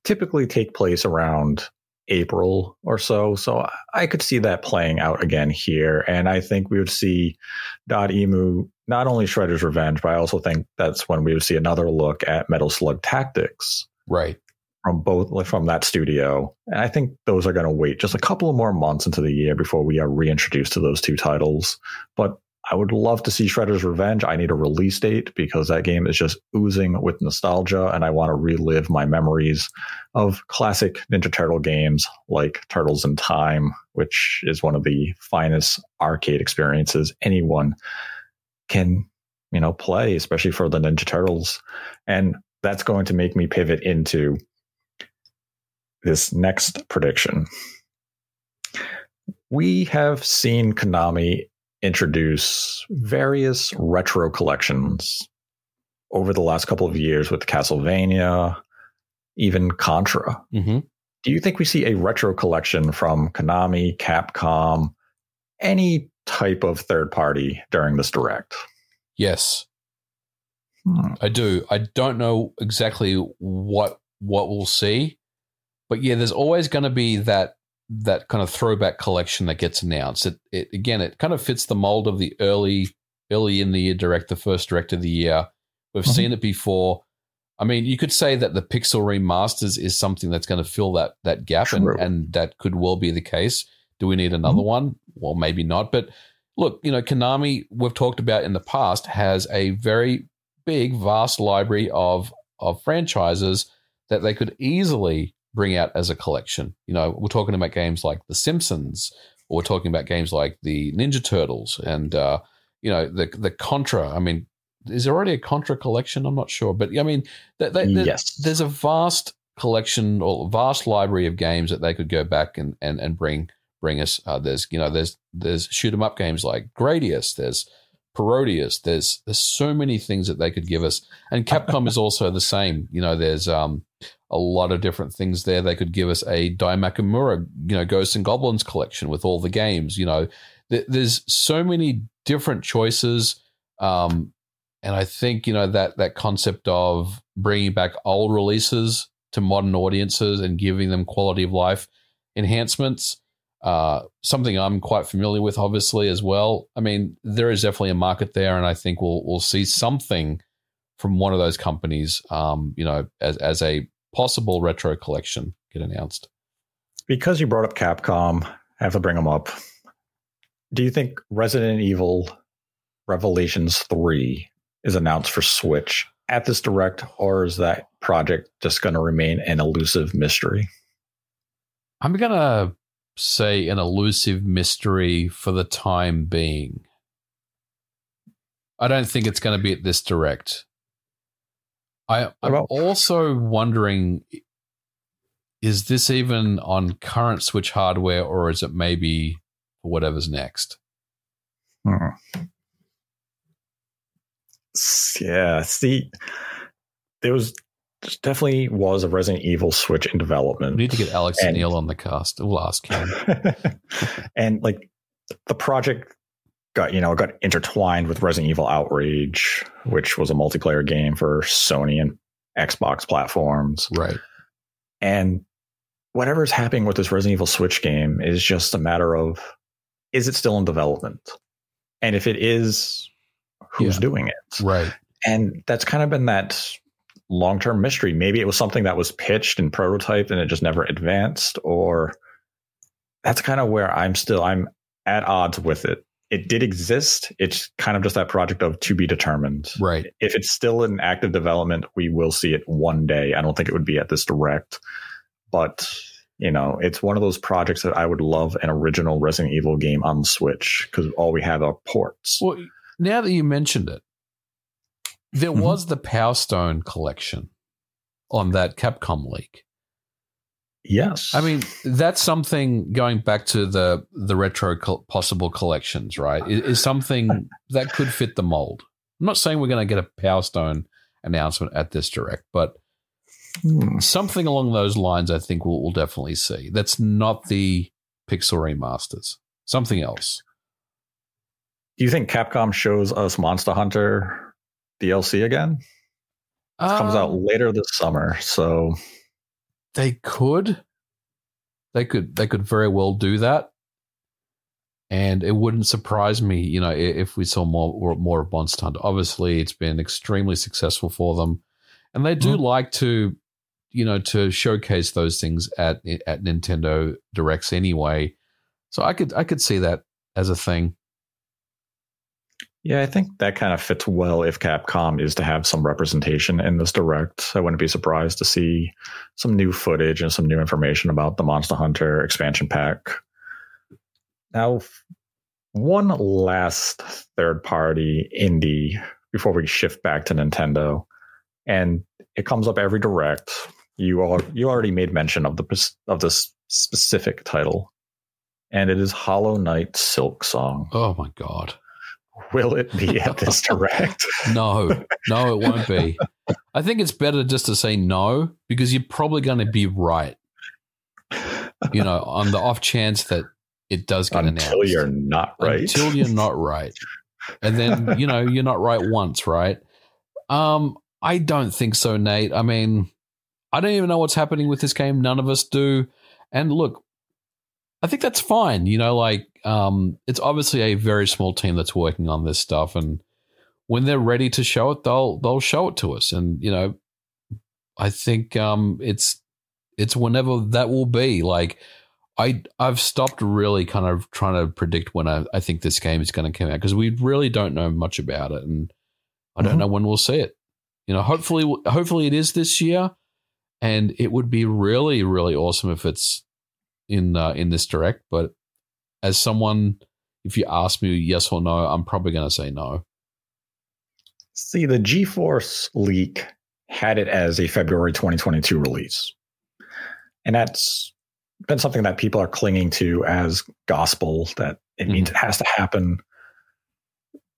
typically take place around April or so. So I could see that playing out again here. And I think we would see Dotemu not only Shredder's Revenge, but I also think that's when we would see another look at Metal Slug Tactics Right. from both from that studio. And I think those are going to wait just a couple of more months into the year before we are reintroduced to those two titles. But I would love to see Shredder's Revenge. I need a release date because that game is just oozing with nostalgia, and I want to relive my memories of classic Ninja Turtle games like Turtles in Time, which is one of the finest arcade experiences anyone can, you know, play, especially for the Ninja Turtles. And that's going to make me pivot into this next prediction. We have seen Konami introduce various retro collections over the last couple of years with Castlevania, even Contra. Mm-hmm. Do you think we see a retro collection from Konami, Capcom, any type of third party during this direct? Yes. Hmm. I do. I don't know exactly what what we'll see, but yeah, there's always going to be that that kind of throwback collection that gets announced. It, it again, it kind of fits the mold of the early early in the year direct, the first direct of the year. We've Mhm. seen it before. I mean, you could say that the Pixel remasters is something that's going to fill that that gap, and, True. and that could well be the case. Do we need another one? Well, maybe not. But look, you know, Konami, we've talked about in the past, has a very big, vast library of of franchises that they could easily bring out as a collection. You know, we're talking about games like The Simpsons, or we're talking about games like the Ninja Turtles, and uh, you know, the the Contra. I mean, is there already a Contra collection? I'm not sure, but I mean, th- th- th- Yes. there's a vast collection or vast library of games that they could go back and and, and bring bring us. Uh, there's you know there's there's shoot 'em up games like Gradius. There's Parodius. There's there's so many things that they could give us, and Capcom is also the same. You know, there's um a lot of different things there. They could give us a Daimakaimura, you know, Ghosts and Goblins collection with all the games. You know, Th- there's so many different choices. Um, and I think you know that that concept of bringing back old releases to modern audiences and giving them quality of life enhancements, uh, something I'm quite familiar with, obviously as well. I mean, there is definitely a market there, and I think we'll we'll see something from one of those companies, um, you know, as as a possible retro collection get announced. Because you brought up Capcom, I have to bring them up. Do you think Resident Evil Revelations 3 is announced for Switch at this direct, or is that project just going to remain an elusive mystery? I'm gonna say an elusive mystery for the time being. I don't think it's going to be at this direct. I, I'm about- also wondering is this even on current Switch hardware or is it maybe for whatever's next? Hmm. Yeah, see, there was definitely was a Resident Evil Switch in development. We need to get Alex and Neil on the cast. We'll ask him. and like the project got you know got intertwined with Resident Evil Outrage, which was a multiplayer game for Sony and Xbox platforms. right. And whatever's happening with this Resident Evil Switch game is just a matter of is it still in development? And if it is, who's Yeah. doing it? Right. And that's kind of been that long term mystery. Maybe it was something that was pitched and prototyped and it just never advanced, or that's kind of where I'm still I'm at odds with it. It did exist. It's kind of just that project of to be determined. Right. If it's still in active development, we will see it one day. I don't think it would be at this direct, but you know, it's one of those projects that I would love an original Resident Evil game on the Switch because all we have are ports. Well, now that you mentioned it, there Mhm. was the Power Stone collection on that Capcom leak. Yes. I mean, that's something going back to the the retro col- possible collections, right? Is, is something that could fit the mold. I'm not saying we're going to get a Power Stone announcement at this direct, but Hmm. something along those lines, I think we'll, we'll definitely see. That's not the Pixel remasters. Something else. Do you think Capcom shows us Monster Hunter DLC again? It comes out Um, later this summer, so They could. They could. They could very well do that, and it wouldn't surprise me, you know, if we saw more more of Monster Hunter. Obviously, it's been extremely successful for them, and they do Mhm. like to, you know, to showcase those things at at Nintendo Directs anyway. So I could I could see that as a thing. Yeah, I think that kind of fits well if Capcom is to have some representation in this direct. I wouldn't be surprised to see some new footage and some new information about the Monster Hunter expansion pack. Now, one last third party indie before we shift back to Nintendo, and it comes up every direct. You all you already made mention of the of this specific title, and it is Hollow Knight Silksong. Oh my god. Will it be at [laughs] this direct? No, no, it won't be. I think it's better just to say no because you're probably going to be right. You know, on the off chance that it does get announced. Until you're not right. Until you're not [laughs] right. And then, you know, you're not right once, right? Um, I don't think so, Nate. I mean, I don't even know what's happening with this game. None of us do. And look, I think that's fine. You know, like um, it's obviously a very small team that's working on this stuff, and when they're ready to show it, they'll they'll show it to us. And you know, I think um, it's it's whenever that will be. Like I I've stopped really kind of trying to predict when I, I think this game is going to come out because we really don't know much about it, and I don't Mhm. know when we'll see it. You know, hopefully hopefully it is this year, and it would be really really awesome if it's in uh, in this direct. But as someone, if you ask me yes or no, I'm probably going to say no. See, the GeForce leak had it as a February 2022 release. And that's been something that people are clinging to as gospel, that it means it has to happen.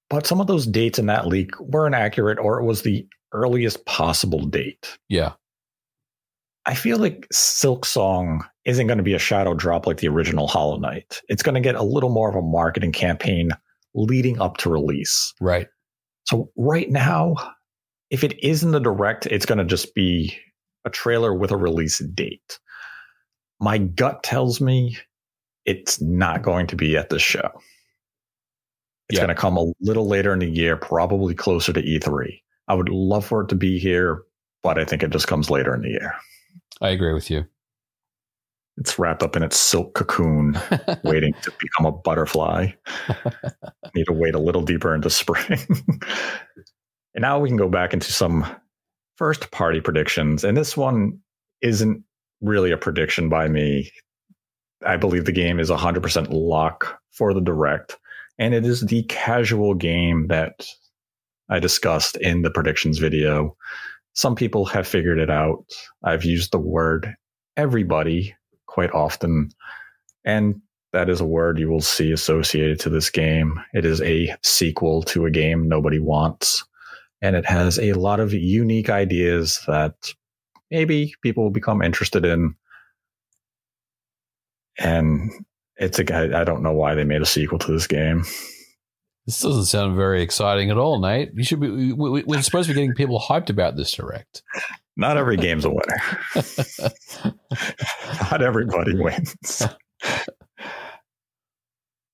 But some of those dates in that leak weren't accurate, or it was the earliest possible date. Yeah. I feel like Silksong isn't going to be a shadow drop like the original Hollow Knight. It's going to get a little more of a marketing campaign leading up to release. Right. So right now, if it is in the direct, it's going to just be a trailer with a release date. My gut tells me it's not going to be at the show. It's Yeah. going to come a little later in the year, probably closer to E3. I would love for it to be here, but I think it just comes later in the year. I agree with you. It's wrapped up in its silk cocoon, [laughs] waiting to become a butterfly. [laughs] Need to wait a little deeper into spring. [laughs] and now we can go back into some first party predictions. And this one isn't really a prediction by me. I believe the game is 100% lock for the direct. And it is the casual game that I discussed in the predictions video. Some people have figured it out. I've used the word everybody quite often. And that is a word you will see associated to this game. It is a sequel to a game nobody wants. And it has a lot of unique ideas that maybe people will become interested in. And it's a guy, I don't know why they made a sequel to this game. This doesn't sound very exciting at all, Nate. You should be. we- We're supposed to be getting people hyped about this direct. Not every game's a winner. [laughs] Not everybody wins.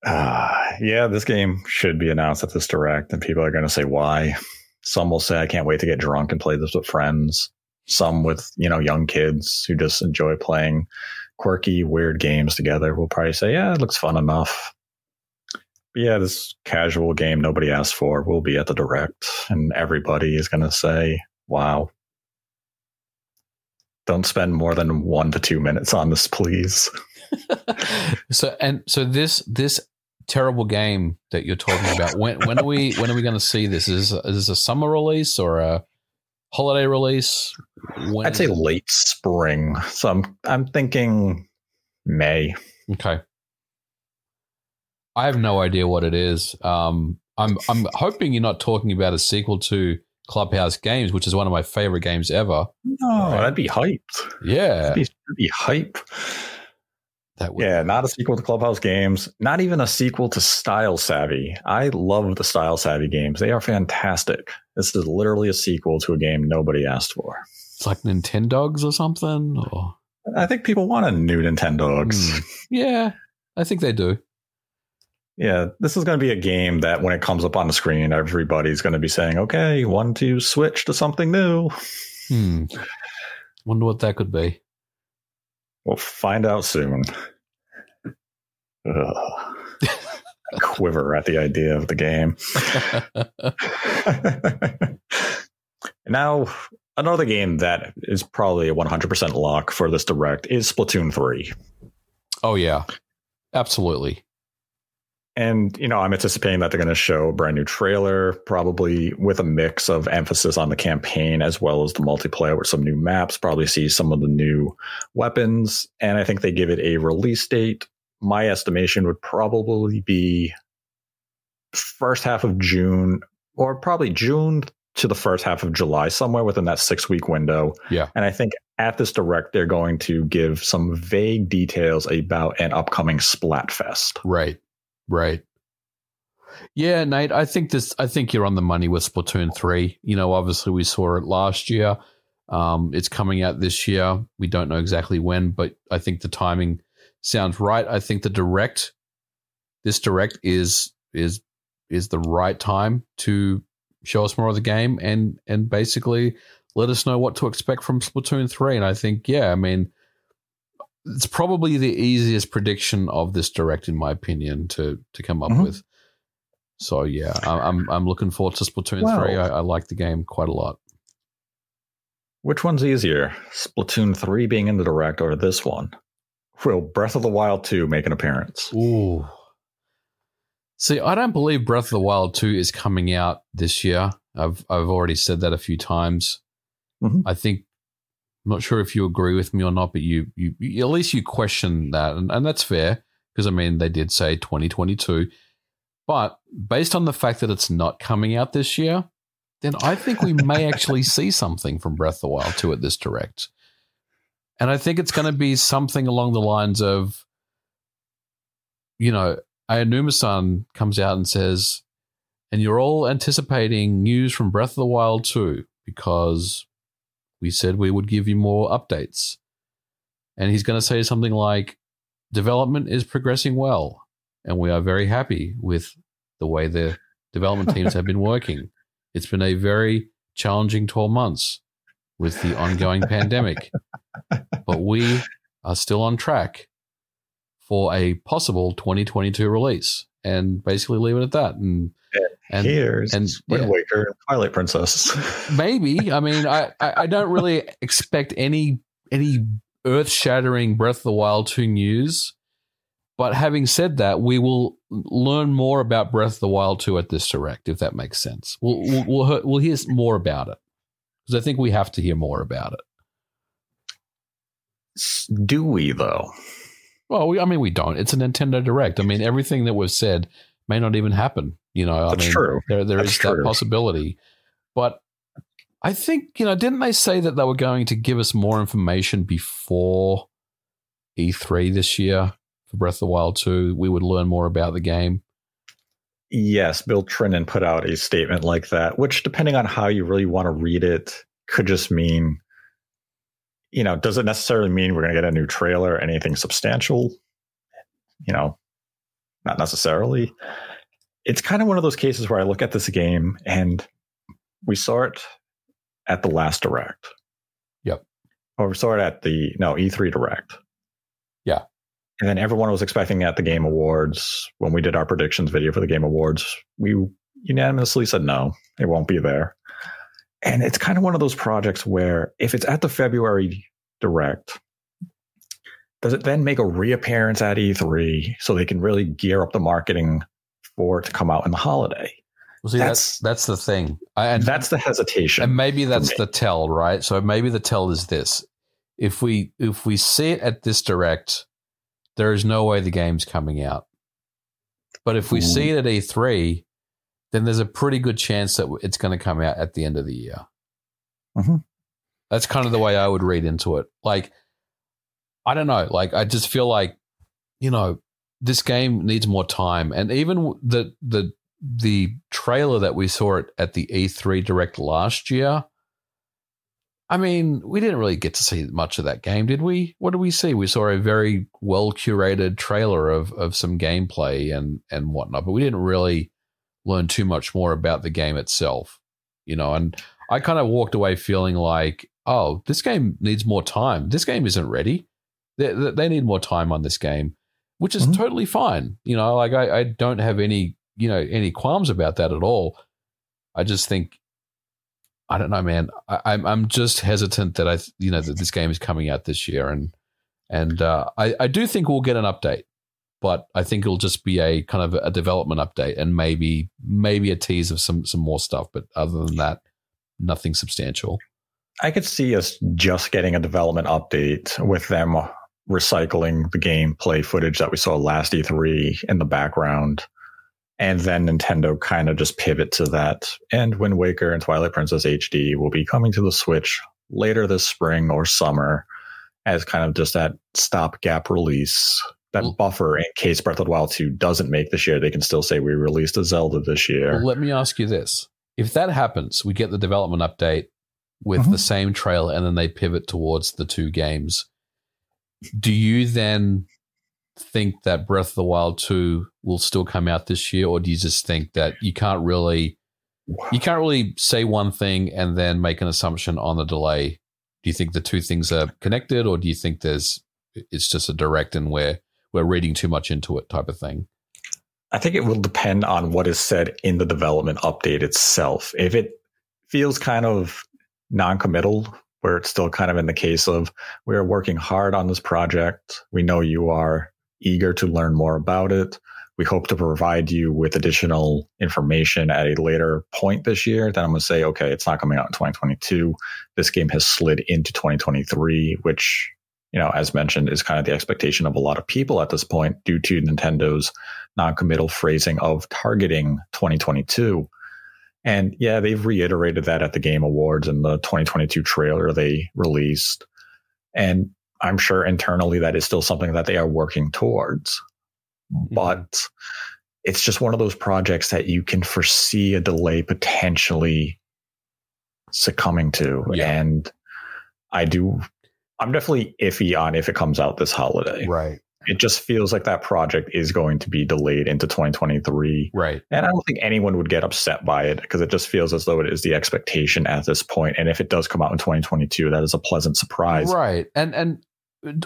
Uh, yeah, this game should be announced at this direct, and people are going to say why. Some will say, I can't wait to get drunk and play this with friends. Some with, you know, young kids who just enjoy playing quirky, weird games together will probably say, yeah, it looks fun enough. But yeah, this casual game nobody asked for will be at the direct, and everybody is going to say, wow. Don't spend more than one to two minutes on this, please. [laughs] so and so this this terrible game that you're talking about. When when are we when are we going to see this? Is is this a summer release or a holiday release? When I'd say late spring. So I'm I'm thinking May. okay. I have no idea what it is. Um, I'm I'm hoping you're not talking about a sequel to Clubhouse Games, which is one of my favorite games ever. No, that'd be hyped. Yeah, That'd be, that'd be hype. that would, Yeah, not a sequel to Clubhouse Games. Not even a sequel to Style Savvy. I love the Style Savvy games. They are fantastic. This is literally a sequel to a game nobody asked for. It's like Nintendogs or something. Or I think people want a new Nintendogs. Hmm. yeah, I think they do. Yeah, this is going to be a game that when it comes up on the screen, everybody's going to be saying, okay, one two, switch to something new. Hmm. Wonder what that could be. We'll find out soon. Quiver at the idea of the game. [laughs] now, another game that is probably a 100% lock for this direct is Splatoon 3. Oh yeah, absolutely. And, you know, I'm anticipating that they're going to show a brand new trailer, probably with a mix of emphasis on the campaign as well as the multiplayer with some new maps, probably see some of the new weapons. And I think they give it a release date. My estimation would probably be first half of June or probably June to the first half of July, somewhere within that six week window. Yeah. And I think at this direct, they're going to give some vague details about an upcoming Splatfest. Right. Right. Yeah, Nate, I think this I think you're on the money with Splatoon 3. You know, obviously we saw it last year. Um, it's coming out this year. We don't know exactly when, but I think the timing sounds right. I think the direct this direct is is is the right time to show us more of the game and and basically let us know what to expect from Splatoon 3. And I think, yeah, I mean, it's probably the easiest prediction of this direct, in my opinion, to to come up Mhm. with. So yeah, I'm I'm looking forward to Splatoon Wow. three. I, I like the game quite a lot. Which one's easier, Splatoon 3 being in the direct or this one? Will Breath of the Wild 2 make an appearance? Ooh. See, I don't believe Breath of the Wild two is coming out this year. I've I've already said that a few times. Mhm. I think I'm not sure if you agree with me or not, but you you, you at least you question that, and, and that's fair because I mean they did say 2022, but based on the fact that it's not coming out this year, then I think we may [laughs] actually see something from Breath of the Wild 2 at this direct. And I think it's going to be something along the lines of, you know, Aonuma-san comes out and says, and you're all anticipating news from Breath of the Wild 2 because we said we would give you more updates. And he's going to say something like, development is progressing well, and we are very happy with the way the development [laughs] teams have been working. It's been a very challenging 12 months with the ongoing pandemic, but we are still on track for a possible 2022 release and basically leave it at that. And, and Here's and- Wind yeah. Waker and Twilight Princess. [laughs] maybe, I mean, I, I, I don't really expect any, any earth shattering Breath of the Wild 2 news. But having said that, we will learn more about Breath of the Wild 2 at this direct, if that makes sense. We'll we'll we'll, hear- we'll hear more about it because I think we have to hear more about it. Do we though? Well, we, I mean, we don't. It's a Nintendo Direct. I mean, everything that was said may not even happen. You know, I That's mean, true. there there is that possibility. But I think you know, didn't they say that they were going to give us more information before E3 this year for Breath of the Wild 2? We would learn more about the game. Yes, Bill Trinen put out a statement like that, which, depending on how you really want to read it, could just mean, you know, does it necessarily mean we're going to get a new trailer, or anything substantial? You know, not necessarily. It's kind of one of those cases where I look at this game and we saw it at the last direct. Yep. Or we saw it at the, no, E3 direct. Yeah. And then everyone was expecting at the Game Awards when we did our predictions video for the Game Awards. We unanimously said no, it won't be there. And it's kind of one of those projects where if it's at the February direct, does it then make a reappearance at E3 so they can really gear up the marketing for it to come out in the holiday? Well, see, that's That's- that's the thing, I, and That's the hesitation. and maybe that's the tell, right? So maybe the tell is this: if we if we see it at this direct, there is no way the game's coming out. But if we see it at E3, then there's a pretty good chance that it's going to come out at the end of the year. Mhm. That's kind of the way I would read into it. Like, I don't know. Like, I just feel like, you know, this game needs more time, and even the the the trailer that we saw it at the E3 Direct last year. I mean, we didn't really get to see much of that game, did we? What did we see? We saw a very well curated trailer of of some gameplay and and whatnot, but we didn't really learn too much more about the game itself, you know. And I kind of walked away feeling like, oh, this game needs more time. This game isn't ready. They, they need more time on this game, which is Mhm. totally fine. You know, like I, I don't have any you know any qualms about that at all. I just think I don't know, man. I, I'm I'm just hesitant that I you know that this game is coming out this year, and and uh, I I do think we'll get an update, but I think it'll just be a kind of a development update and maybe maybe a tease of some some more stuff. But other than that, nothing substantial. I could see us just getting a development update with them recycling the gameplay footage that we saw last E3 in the background. And then Nintendo kind of just pivot to that. And Wind Waker and Twilight Princess HD will be coming to the Switch later this spring or summer as kind of just that stopgap release, that buffer in case Breath of the Wild 2 doesn't make this year. They can still say we released a Zelda this year. Well, let me ask you this: If that happens, we get the development update with Mhm. the same trailer, and then they pivot towards the two games. Do you then think that Breath of the Wild two will still come out this year, or do you just think that you can't really you can't really say one thing and then make an assumption on the delay? Do you think the two things are connected, or do you think there's it's just a direct and we're we're reading too much into it type of thing? I think it will depend on what is said in the development update itself. If it feels kind of non-committal, where it's still kind of in the case of we're working hard on this project, we know you are eager to learn more about it. we hope to provide you with additional information at a later point this year, then I'm going to say, okay, it's not coming out in 2022. This game has slid into 2023, which, you know, as mentioned, is kind of the expectation of a lot of people at this point due to Nintendo's non-committal phrasing of targeting 2022. And yeah, they've reiterated that at the Game Awards and the 2022 trailer they released. And I'm sure internally that is still something that they are working towards. Mm-hmm. But it's just one of those projects that you can foresee a delay potentially succumbing to. Yeah. And I do, I'm definitely iffy on if it comes out this holiday. Right it just feels like that project is going to be delayed into 2023. Right. And I don't think anyone would get upset by it because it just feels as though it is the expectation at this point. And if it does come out in 2022, that is a pleasant surprise. Right. And and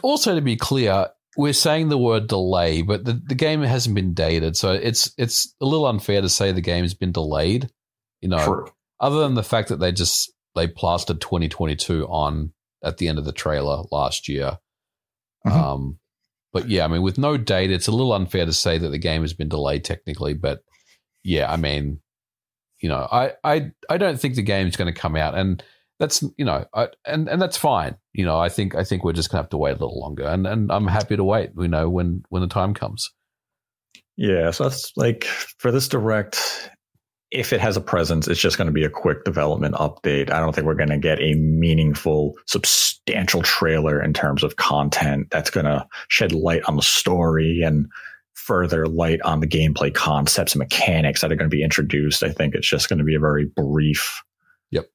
also to be clear, we're saying the word delay, but the, the game hasn't been dated. So it's it's a little unfair to say the game has been delayed. You know, True. other than the fact that they just they plastered 2022 on at the end of the trailer last year. Mm-hmm. Um but yeah, I mean, with no date, it's a little unfair to say that the game has been delayed technically. But yeah, I mean, you know, I I I don't think the game is going to come out, and that's you know, I, and and that's fine. You know, I think I think we're just going to have to wait a little longer, and and I'm happy to wait. You know, when when the time comes. Yeah, so that's like for this direct, if it has a presence, it's just going to be a quick development update. I don't think we're going to get a meaningful, substantial trailer in terms of content that's going to shed light on the story and further light on the gameplay concepts and mechanics that are going to be introduced. I think it's just going to be a very brief. Yep.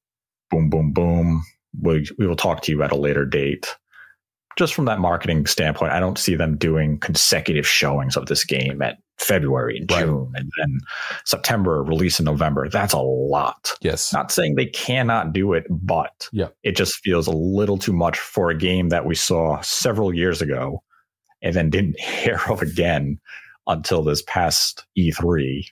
Boom, boom, boom. We, we will talk to you at a later date just from that marketing standpoint, I don't see them doing consecutive showings of this game at February and right. June and then September, release in November. That's a lot. Yes. Not saying they cannot do it, but yeah. it just feels a little too much for a game that we saw several years ago and then didn't [laughs] hear of again until this past E3.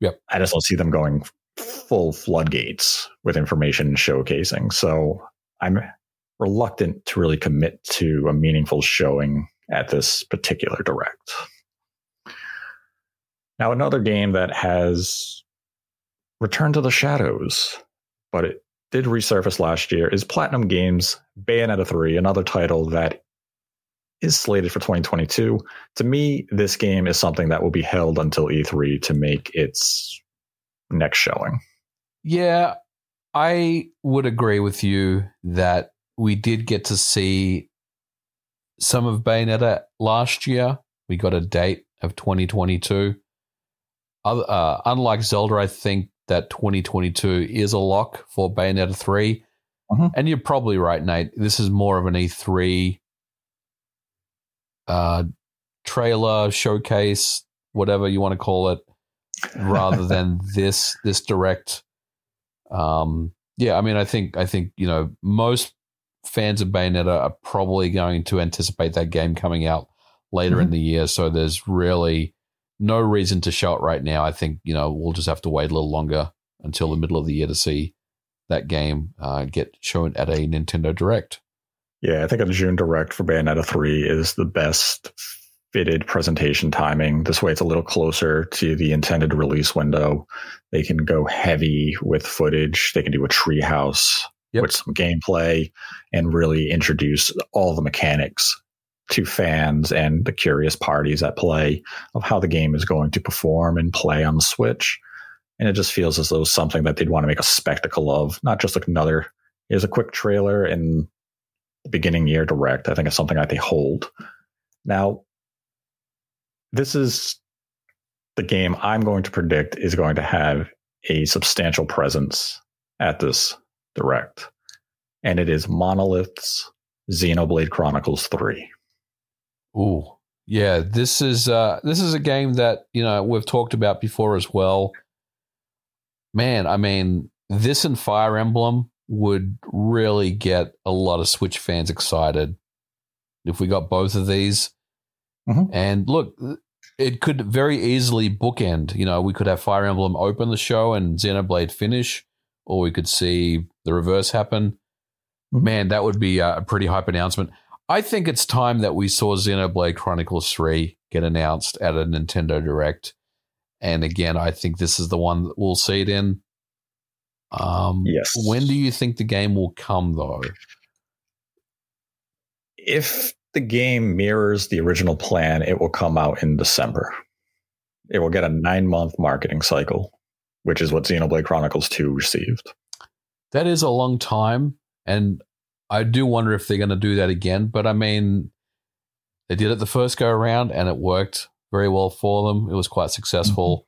Yep. I just don't see them going full floodgates with information showcasing. So I'm reluctant to really commit to a meaningful showing at this particular direct. Now, another game that has returned to the shadows, but it did resurface last year, is Platinum Games Bayonetta 3, another title that is slated for 2022. To me, this game is something that will be held until E3 to make its next showing. Yeah, I would agree with you that we did get to see some of Bayonetta last year. We got a date of 2022. Uh, unlike Zelda, I think that 2022 is a lock for Bayonetta 3. Mm-hmm. And you're probably right, Nate. This is more of an E3 uh, trailer, showcase, whatever you want to call it, [laughs] rather than this this direct. Um, yeah, I mean, I think I think you know most fans of Bayonetta are probably going to anticipate that game coming out later mm-hmm. in the year. So there's really no reason to show it right now. I think, you know, we'll just have to wait a little longer until the middle of the year to see that game uh, get shown at a Nintendo Direct. Yeah, I think a June Direct for Bayonetta 3 is the best fitted presentation timing. This way, it's a little closer to the intended release window. They can go heavy with footage. They can do a treehouse yep. with some gameplay and really introduce all the mechanics to fans and the curious parties at play of how the game is going to perform and play on the Switch. And it just feels as though something that they'd want to make a spectacle of, not just like another, here's a quick trailer in the beginning year direct. I think it's something that they hold. Now, this is the game I'm going to predict is going to have a substantial presence at this Direct. And it is Monolith's Xenoblade Chronicles 3. Ooh. Yeah, this is uh this is a game that, you know, we've talked about before as well. Man, I mean, this and Fire Emblem would really get a lot of Switch fans excited if we got both of these. Mm-hmm. And look, it could very easily bookend. You know, we could have Fire Emblem open the show and Xenoblade finish, or we could see the reverse happen. Mm-hmm. Man, that would be a pretty hype announcement. I think it's time that we saw Xenoblade Chronicles 3 get announced at a Nintendo Direct. And again, I think this is the one that we'll see it in. Um, Yes. When do you think the game will come, though? if the game mirrors the original plan, it will come out in December. It will get a nine month marketing cycle, which is what Xenoblade Chronicles 2 received. That is a long time, and I do wonder if they're going to do that again. But I mean, they did it the first go around, and it worked very well for them. It was quite successful.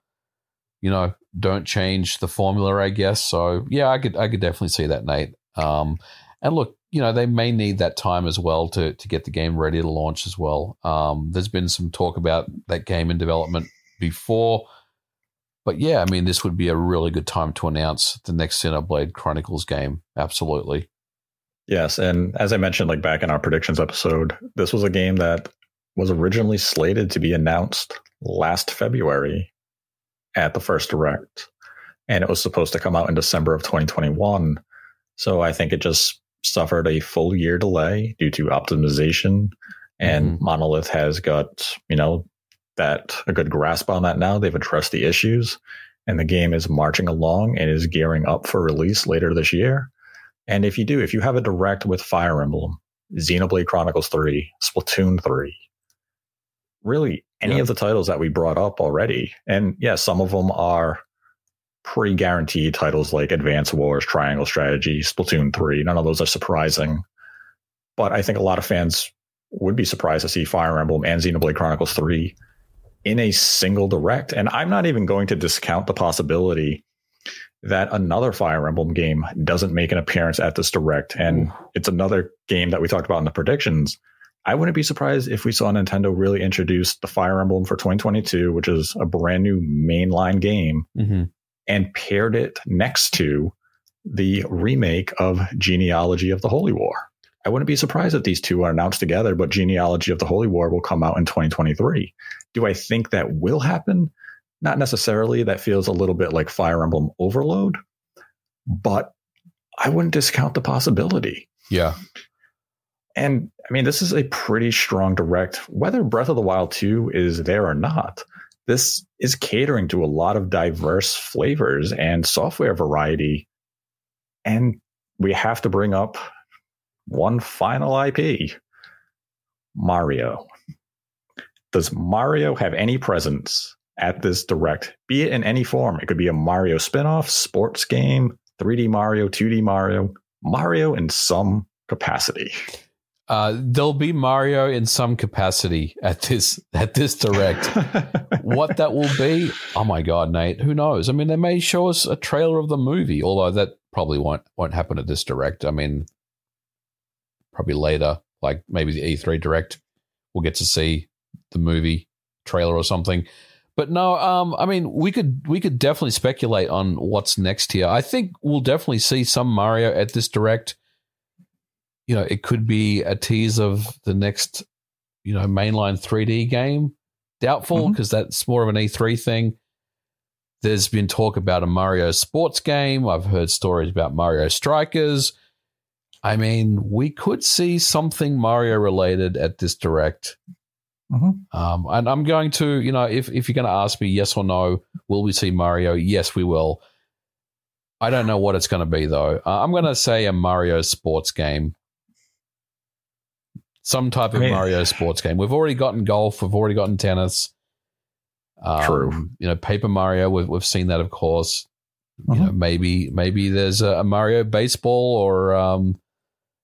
You know, don't change the formula, I guess. So yeah, I could I could definitely see that, Nate. Um, and look, you know, they may need that time as well to to get the game ready to launch as well. Um, there's been some talk about that game in development before. But yeah, I mean, this would be a really good time to announce the next Xenoblade Chronicles game. Absolutely. Yes, and as I mentioned, like back in our predictions episode, this was a game that was originally slated to be announced last February at the first direct, and it was supposed to come out in December of 2021. So I think it just suffered a full year delay due to optimization, and Mhm. Monolith has got you know that a good grasp on that now. They've addressed the issues, and the game is marching along and is gearing up for release later this year. And if you do, if you have a direct with Fire Emblem, Xenoblade Chronicles 3, Splatoon 3, really any Yeah. of the titles that we brought up already, and yeah, some of them are pre guaranteed titles like Advance Wars, Triangle Strategy, Splatoon 3. None of those are surprising. But I think a lot of fans would be surprised to see Fire Emblem and Xenoblade Chronicles 3 in a single direct. And I'm not even going to discount the possibility that another Fire Emblem game doesn't make an appearance at this direct. And it's another game that we talked about in the predictions. I wouldn't be surprised if we saw Nintendo really introduce the Fire Emblem for 2022, which is a brand new mainline game, Mm-hmm. and paired it next to the remake of Genealogy of the Holy War. I wouldn't be surprised if these two are announced together, but Genealogy of the Holy War will come out in 2023. Do I think that will happen? Not necessarily. That feels a little bit like Fire Emblem Overload, but I wouldn't discount the possibility. Yeah. And I mean, this is a pretty strong direct, whether Breath of the Wild 2 is there or not. This is catering to a lot of diverse flavors and software variety. And we have to bring up one final IP Mario. Does Mario have any presence at this direct, be it in any form? It could be a Mario spinoff, sports game, 3D Mario, 2D Mario, Mario in some capacity. Uh, there'll be Mario in some capacity at this at this direct. [laughs] what that will be, oh my god, Nate, who knows? I mean, they may show us a trailer of the movie, although that probably won't won't happen at this direct. I mean, probably later, like maybe the E3 direct, we'll get to see the movie trailer or something. But no, um, I mean, we could we could definitely speculate on what's next here. I think we'll definitely see some Mario at this direct. You know, it could be a tease of the next, you know, mainline 3D game. Doubtful because that's more of an E3 thing. There's been talk about a Mario sports game. I've heard stories about Mario Strikers. I mean, we could see something Mario related at this direct. Mhm. Um, and I'm going to, you know, if, if you're going to ask me yes or no, will we see Mario? Yes, we will. I don't know what it's going to be, though. Uh, I'm going to say a Mario sports game. Some type of I mean- Mario sports game. We've already gotten golf. We've already gotten tennis. Um, True. You know, Paper Mario. We've, we've seen that, of course. You Mhm. know, maybe maybe there's a, a Mario baseball or um,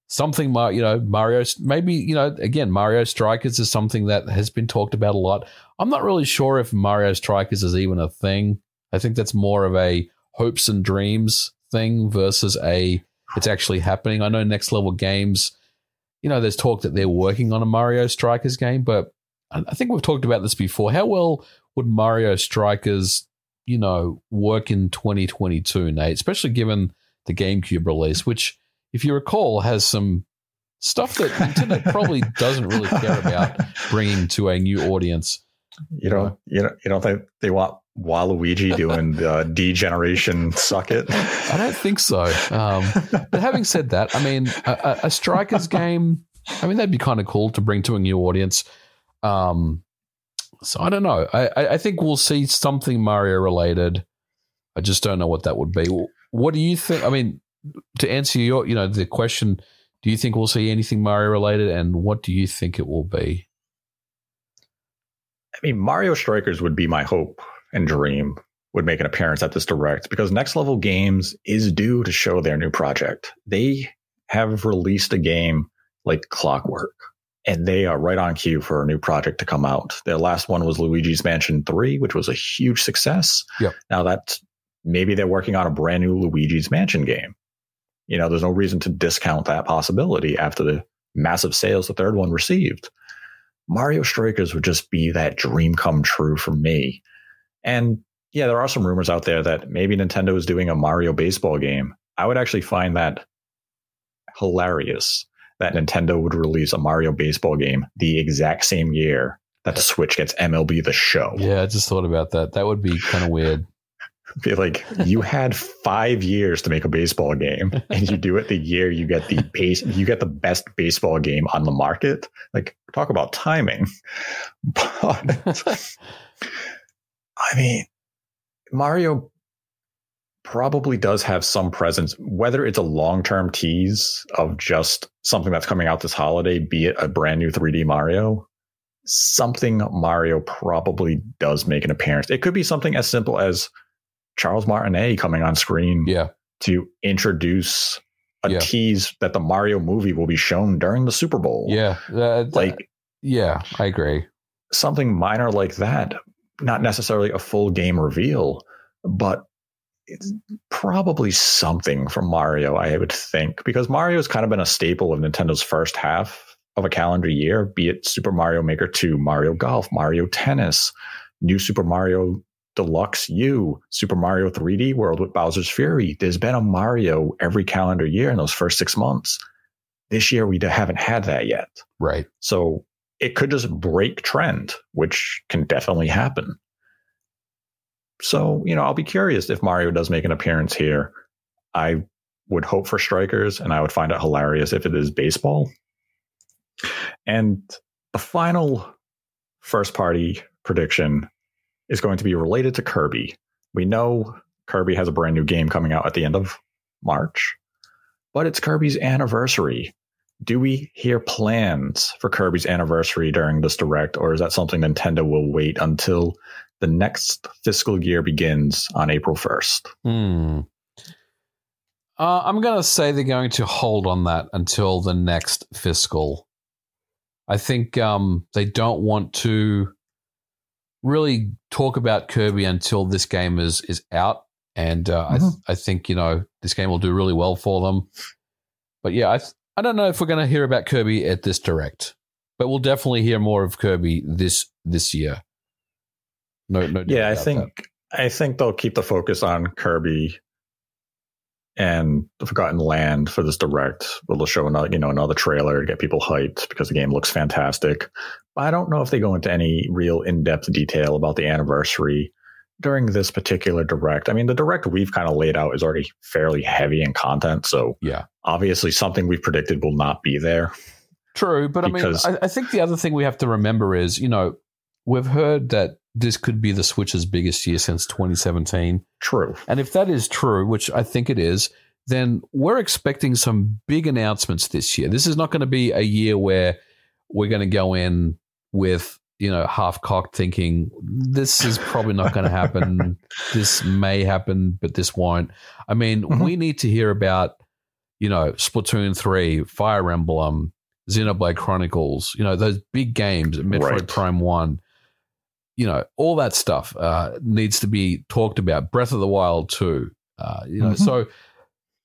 something. You know, Mario. Maybe you know. Again, Mario Strikers is something that has been talked about a lot. I'm not really sure if Mario Strikers is even a thing. I think that's more of a hopes and dreams thing versus a it's actually happening. I know Next Level Games. You know, there's talk that they're working on a Mario Strikers game, but I think we've talked about this before. How well would Mario Strikers, you know, work in 2022, Nate? Especially given the GameCube release, which, if you recall, has some stuff that Nintendo probably [laughs] doesn't really care about bringing to a new audience. You don't, you don't, you don't think they want Waluigi doing the degeneration suck it? I don't think so. Um, but having said that, I mean, a, a- Strikers game, I mean, that'd be kind of cool to bring to a new audience. Um, So I don't know. I, I think we'll see something Mario related. I just don't know what that would be. What do you think? I mean, to answer your, you know, the question, do you think we'll see anything Mario related, and what do you think it will be? I mean, Mario Strikers would be my hope and dream would make an appearance at this direct because Next Level Games is due to show their new project. They have released a game like clockwork and they are right on cue for a new project to come out. Their last one was Luigi's Mansion 3, which was a huge success. Yep. Now that maybe they're working on a brand new Luigi's Mansion game. You know, there's no reason to discount that possibility after the massive sales the third one received. Mario Strikers would just be that dream come true for me. And yeah, there are some rumors out there that maybe Nintendo is doing a Mario baseball game. I would actually find that hilarious that Nintendo would release a Mario baseball game the exact same year that the Switch gets MLB the show. Yeah, I just thought about that. That would be kind of weird. Be like you had five years to make a baseball game, and you do it the year you get the base, you get the best baseball game on the market. Like talk about timing. [laughs] But I mean, Mario probably does have some presence, whether it's a long term tease of just something that's coming out this holiday, be it a brand new 3D Mario. Something Mario probably does make an appearance. It could be something as simple as Charles Martinet coming on screen Yeah. to introduce a Yeah. tease that the Mario movie will be shown during the Super Bowl. Yeah. Uh, th- Like yeah, I agree. something minor like that, not necessarily a full game reveal, but it's probably something from Mario, I would think, because Mario Mario's kind of been a staple of Nintendo's first half of a calendar year, be it Super Mario Maker 2, Mario Golf, Mario Tennis, New Super Mario Deluxe U, Super Mario 3D World with Bowser's Fury. There's been a Mario every calendar year in those first six months. This year, we haven't had that yet. Right. So it could just break trend, which can definitely happen. So, you know, I'll be curious if Mario does make an appearance here. I would hope for strikers, and I would find it hilarious if it is baseball. And the final first party prediction is going to be related to Kirby. We know Kirby has a brand new game coming out at the end of March, but it's Kirby's anniversary do we hear plans for Kirby's anniversary during this direct, or is that something Nintendo will wait until the next fiscal year begins on April 1st? Hmm. Uh, I'm going to say they're going to hold on that until the next fiscal. I think um, they don't want to really talk about Kirby until this game is is out, and uh, I th- I think you know this game will do really well for them. But yeah, I th- I don't know if we're going to hear about Kirby at this direct, but we'll definitely hear more of Kirby this this year. No, no. Yeah, I think I think they'll keep the focus on Kirby and the Forgotten Land for this direct. They'll show another, you know, another trailer to get people hyped because the game looks fantastic. I don't know if they go into any real in-depth detail about the anniversary during this particular direct. I mean, the direct we've kind of laid out is already fairly heavy in content, so Yeah. obviously something we've predicted will not be there. True, but Because- I mean, I, I think the other thing we have to remember is, you know, we've heard that this could be the Switch's biggest year since 2017. True. And if that is true, which I think it is, then we're expecting some big announcements this year. This is not going to be a year where we're going to go in with, you know, half cocked thinking, this is probably not going to happen. [laughs] this may happen, but this won't. I mean, Mhm. we need to hear about, you know, Splatoon 3, Fire Emblem, Xenoblade Chronicles, you know, those big games, Metroid Right. Prime 1 you know, all that stuff uh, needs to be talked about. Breath of the Wild too. Uh, you know, Mhm. so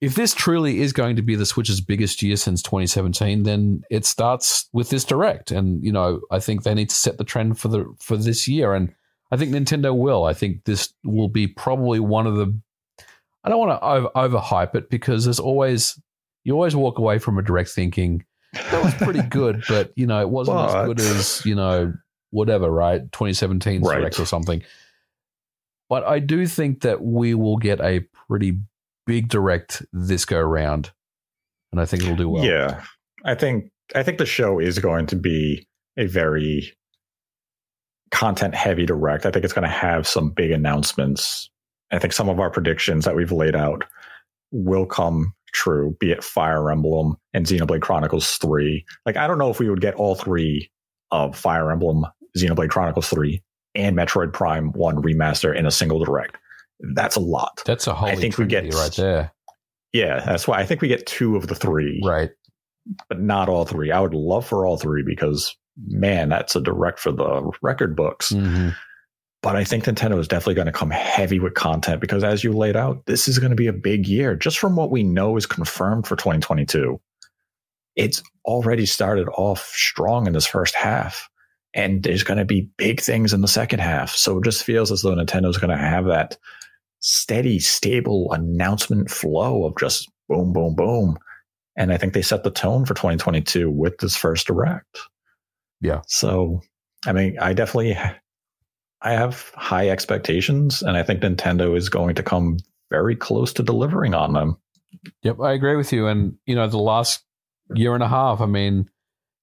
if this truly is going to be the Switch's biggest year since 2017, then it starts with this direct, and you know, I think they need to set the trend for the for this year, and I think Nintendo will. I think this will be probably one of the. I don't want to over, overhype it because there's always you always walk away from a direct thinking that was pretty good, [laughs] but you know, it wasn't as good as you know whatever, right? 2017 Right. direct or something. But I do think that we will get a pretty big direct this go around, and I think it'll do well. Yeah, I think I think the show is going to be a very content heavy direct. I think it's going to have some big announcements. I think some of our predictions that we've laid out will come true, be it Fire Emblem and Xenoblade Chronicles 3. Like, I don't know if we would get all three of Fire Emblem, Xenoblade Chronicles 3, and Metroid Prime 1 remaster in a single direct. That's a lot. That's a whole. I think we get right there. Yeah, that's why I think we get two of the three, Right. but not all three. I would love for all three because man, that's a direct for the record books. Mhm. But I think Nintendo is definitely going to come heavy with content because, as you laid out, this is going to be a big year. Just from what we know is confirmed for 2022, it's already started off strong in this first half, and there's going to be big things in the second half. So it just feels as though Nintendo's going to have that steady, stable announcement flow of just boom, boom, boom. And I think they set the tone for 2022 with this first direct. Yeah. So, I mean, I definitely I have high expectations, and I think Nintendo is going to come very close to delivering on them. Yep, I agree with you. And you know, the last year and a half, I mean,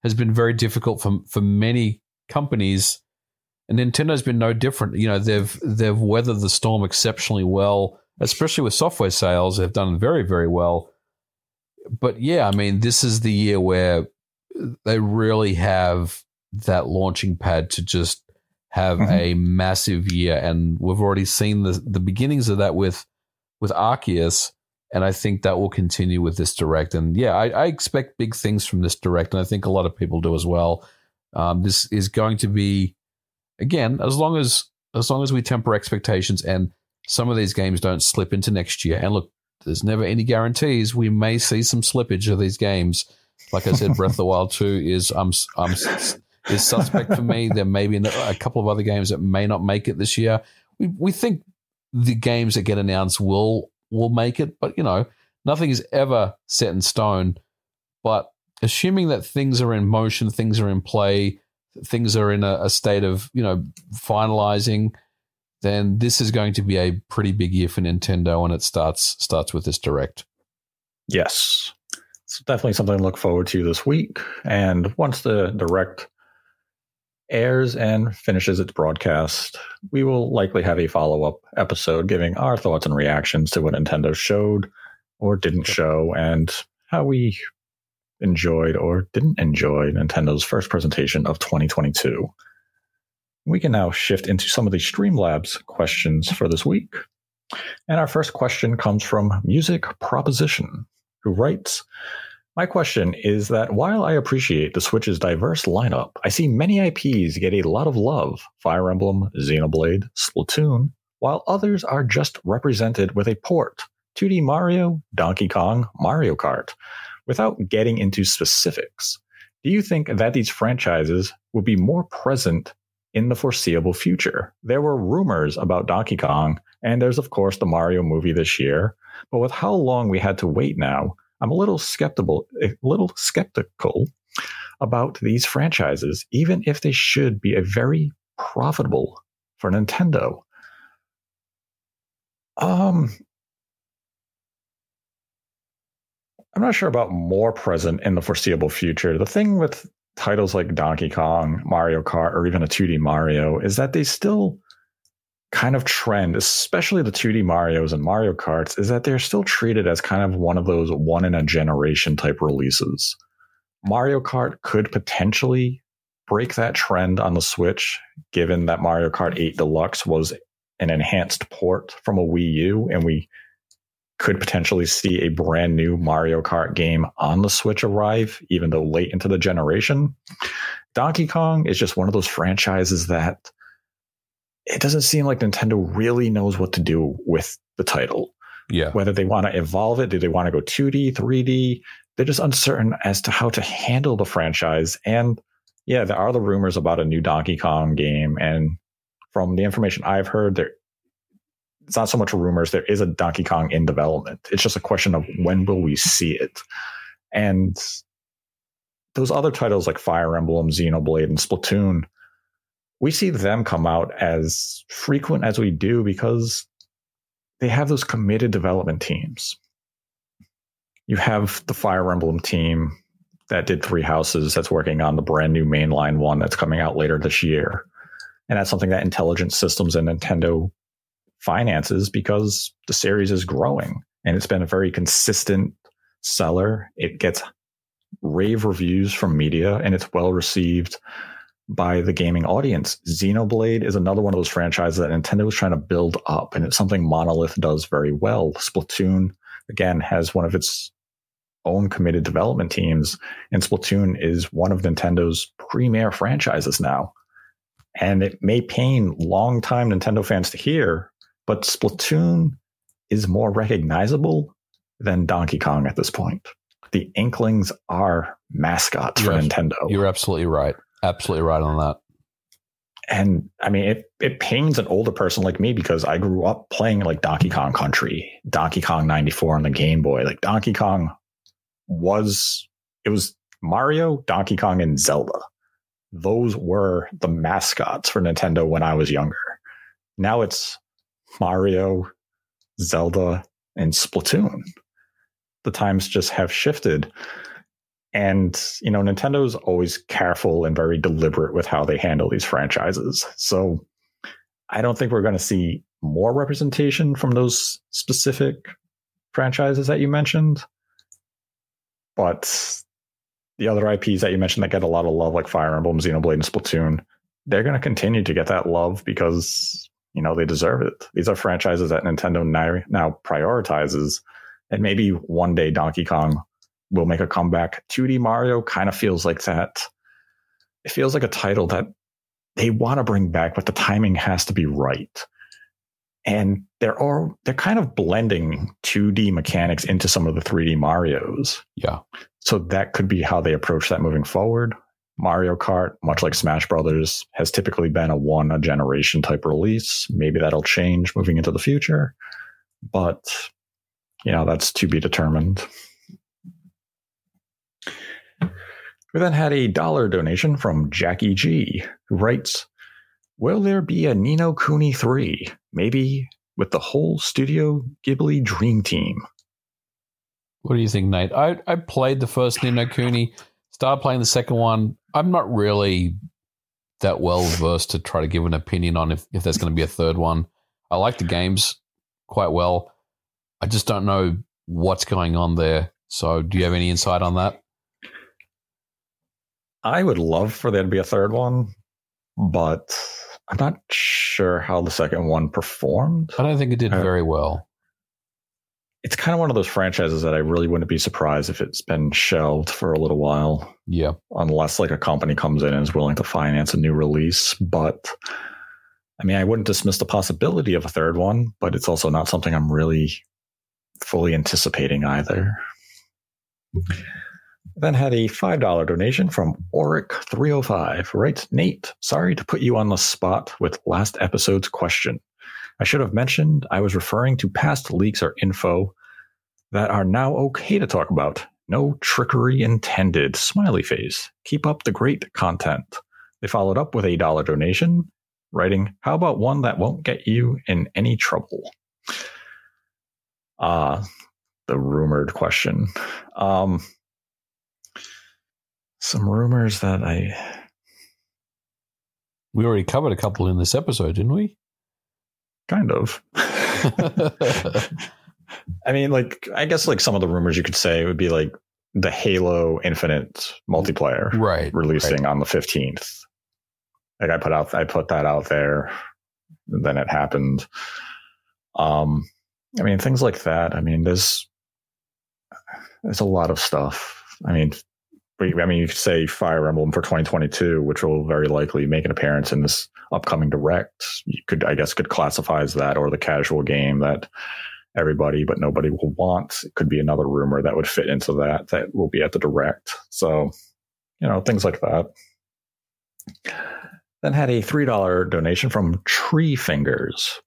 has been very difficult for for many companies, and Nintendo's been no different. You know, they've they've weathered the storm exceptionally well, especially with software sales. They've done very very well. But yeah, I mean, this is the year where they really have that launching pad to just have Mhm. a massive year, and we've already seen the the beginnings of that with with Arceus and I think that will continue with this direct. And yeah, I, I expect big things from this direct, and I think a lot of people do as well. Um, this is going to be, again, as long as as long as we temper expectations, and some of these games don't slip into next year. And look, there's never any guarantees. We may see some slippage of these games. Like I said, Breath of the [laughs] Wild Two is um um is suspect for me. There may be a couple of other games that may not make it this year. We we think the games that get announced will will make it, but you know, nothing is ever set in stone. But assuming that things are in motion, things are in play, things are in a, a state of you know finalizing, then this is going to be a pretty big year for Nintendo, and it starts starts with this direct. Yes. It's definitely something to look forward to this week. And once the direct airs and finishes its broadcast, we will likely have a follow up episode giving our thoughts and reactions to what Nintendo showed or didn't show and how we enjoyed or didn't enjoy Nintendo's first presentation of 2022. We can now shift into some of the Streamlabs questions for this week. And our first question comes from Music Proposition, who writes My question is that while I appreciate the Switch's diverse lineup, I see many IPs get a lot of love Fire Emblem, Xenoblade, Splatoon, while others are just represented with a port 2D Mario, Donkey Kong, Mario Kart. Without getting into specifics, do you think that these franchises will be more present in the foreseeable future? There were rumors about Donkey Kong, and there's, of course, the Mario movie this year. But with how long we had to wait now, I'm a little skeptical, a little skeptical about these franchises, even if they should be a very profitable for Nintendo. Um, I'm not sure about more present in the foreseeable future. The thing with titles like Donkey Kong, Mario Kart, or even a 2D Mario is that they still kind of trend, especially the 2D Marios and Mario Karts, is that they're still treated as kind of one of those one in a generation type releases. Mario Kart could potentially break that trend on the Switch, given that Mario Kart 8 Deluxe was an enhanced port from a Wii U, and we could potentially see a brand new Mario Kart game on the Switch arrive, even though late into the generation. Donkey Kong is just one of those franchises that it doesn't seem like Nintendo really knows what to do with the title. Yeah. Whether they want to evolve it, do they want to go 2D, 3D? They're just uncertain as to how to handle the franchise. And yeah, there are the rumors about a new Donkey Kong game. And from the information I've heard, there it's not so much rumors. There is a Donkey Kong in development. It's just a question of when will we see it. And those other titles like Fire Emblem, Xenoblade, and Splatoon, we see them come out as frequent as we do because they have those committed development teams. You have the Fire Emblem team that did Three Houses that's working on the brand new mainline one that's coming out later this year. And that's something that Intelligent Systems and Nintendo finances because the series is growing and it's been a very consistent seller. It gets rave reviews from media and it's well received by the gaming audience. Xenoblade is another one of those franchises that Nintendo is trying to build up, and it's something Monolith does very well. Splatoon, again, has one of its own committed development teams, and Splatoon is one of Nintendo's premier franchises now. And it may pain longtime Nintendo fans to hear, but Splatoon is more recognizable than Donkey Kong at this point. The Inklings are mascots for Yes. Nintendo. You're absolutely right. Absolutely right on that. and I mean, it, it pains an older person like me because I grew up playing like Donkey Kong Country, Donkey Kong 94 on the Game Boy. Like Donkey Kong was, it was Mario, Donkey Kong, and Zelda. Those were the mascots for Nintendo when I was younger. Now it's Mario, Zelda, and Splatoon. The times just have shifted. And, you know, Nintendo's always careful and very deliberate with how they handle these franchises. So I don't think we're going to see more representation from those specific franchises that you mentioned. But the other IPs that you mentioned that get a lot of love, like Fire Emblem, Xenoblade, and Splatoon, they're going to continue to get that love because, you know, they deserve it. These are franchises that Nintendo now, prioritizes. And maybe one day Donkey Kong will make a comeback. 2D Mario kind of feels like that. It feels like a title that they want to bring back, but the timing has to be right. And they're all they're kind of blending 2D mechanics into some of the 3D Marios. Yeah. So that could be how they approach that moving forward. Mario Kart, much like Smash Brothers, has typically been a one a generation type release. Maybe that'll change moving into the future. But you know, that's to be determined. We then had a dollar donation from Jackie G, who writes, Will there be a Ni no Kuni 3? Maybe with the whole Studio Ghibli dream team. What do you think, Nate? I, I played the first Ni no Kuni, started playing the second one. I'm not really that well versed to try to give an opinion on if, if there's going to be a third one. I like the games quite well. I just don't know what's going on there. So, do you have any insight on that? I would love for there to be a third one, but I'm not sure how the second one performed. I don't think it did Uh, very well. It's kind of one of those franchises that I really wouldn't be surprised if it's been shelved for a little while, Yeah. unless like a company comes in and is willing to finance a new release. But I mean, I wouldn't dismiss the possibility of a third one, but it's also not something I'm really fully anticipating either. Then had a $5 donation from Oric305. Right, Nate, sorry to put you on the spot with last episode's question. I should have mentioned I was referring to past leaks or info that are now okay to talk about. No trickery intended. Smiley face. Keep up the great content. They followed up with a dollar donation, writing, How about one that won't get you in any trouble? Ah, the rumored question. Um, some rumors that I We already covered a couple in this episode, didn't we? Kind of. [laughs] [laughs] I mean, like, I guess like some of the rumors you could say would be like the Halo Infinite multiplayer right. releasing on the 15th. Like I put out, I put that out there, then it happened. Um, I mean, things like that. I mean, there's, there's a lot of stuff. I mean, we- I mean, you could say Fire Emblem for 2022, which will very likely make an appearance in this upcoming direct. You could, I guess, could classify as that or the casual game that everybody but nobody will want. It could be another rumor that would fit into that that will be at the direct. So, you know, things like that. Then had a $3 donation from Tree Fingers.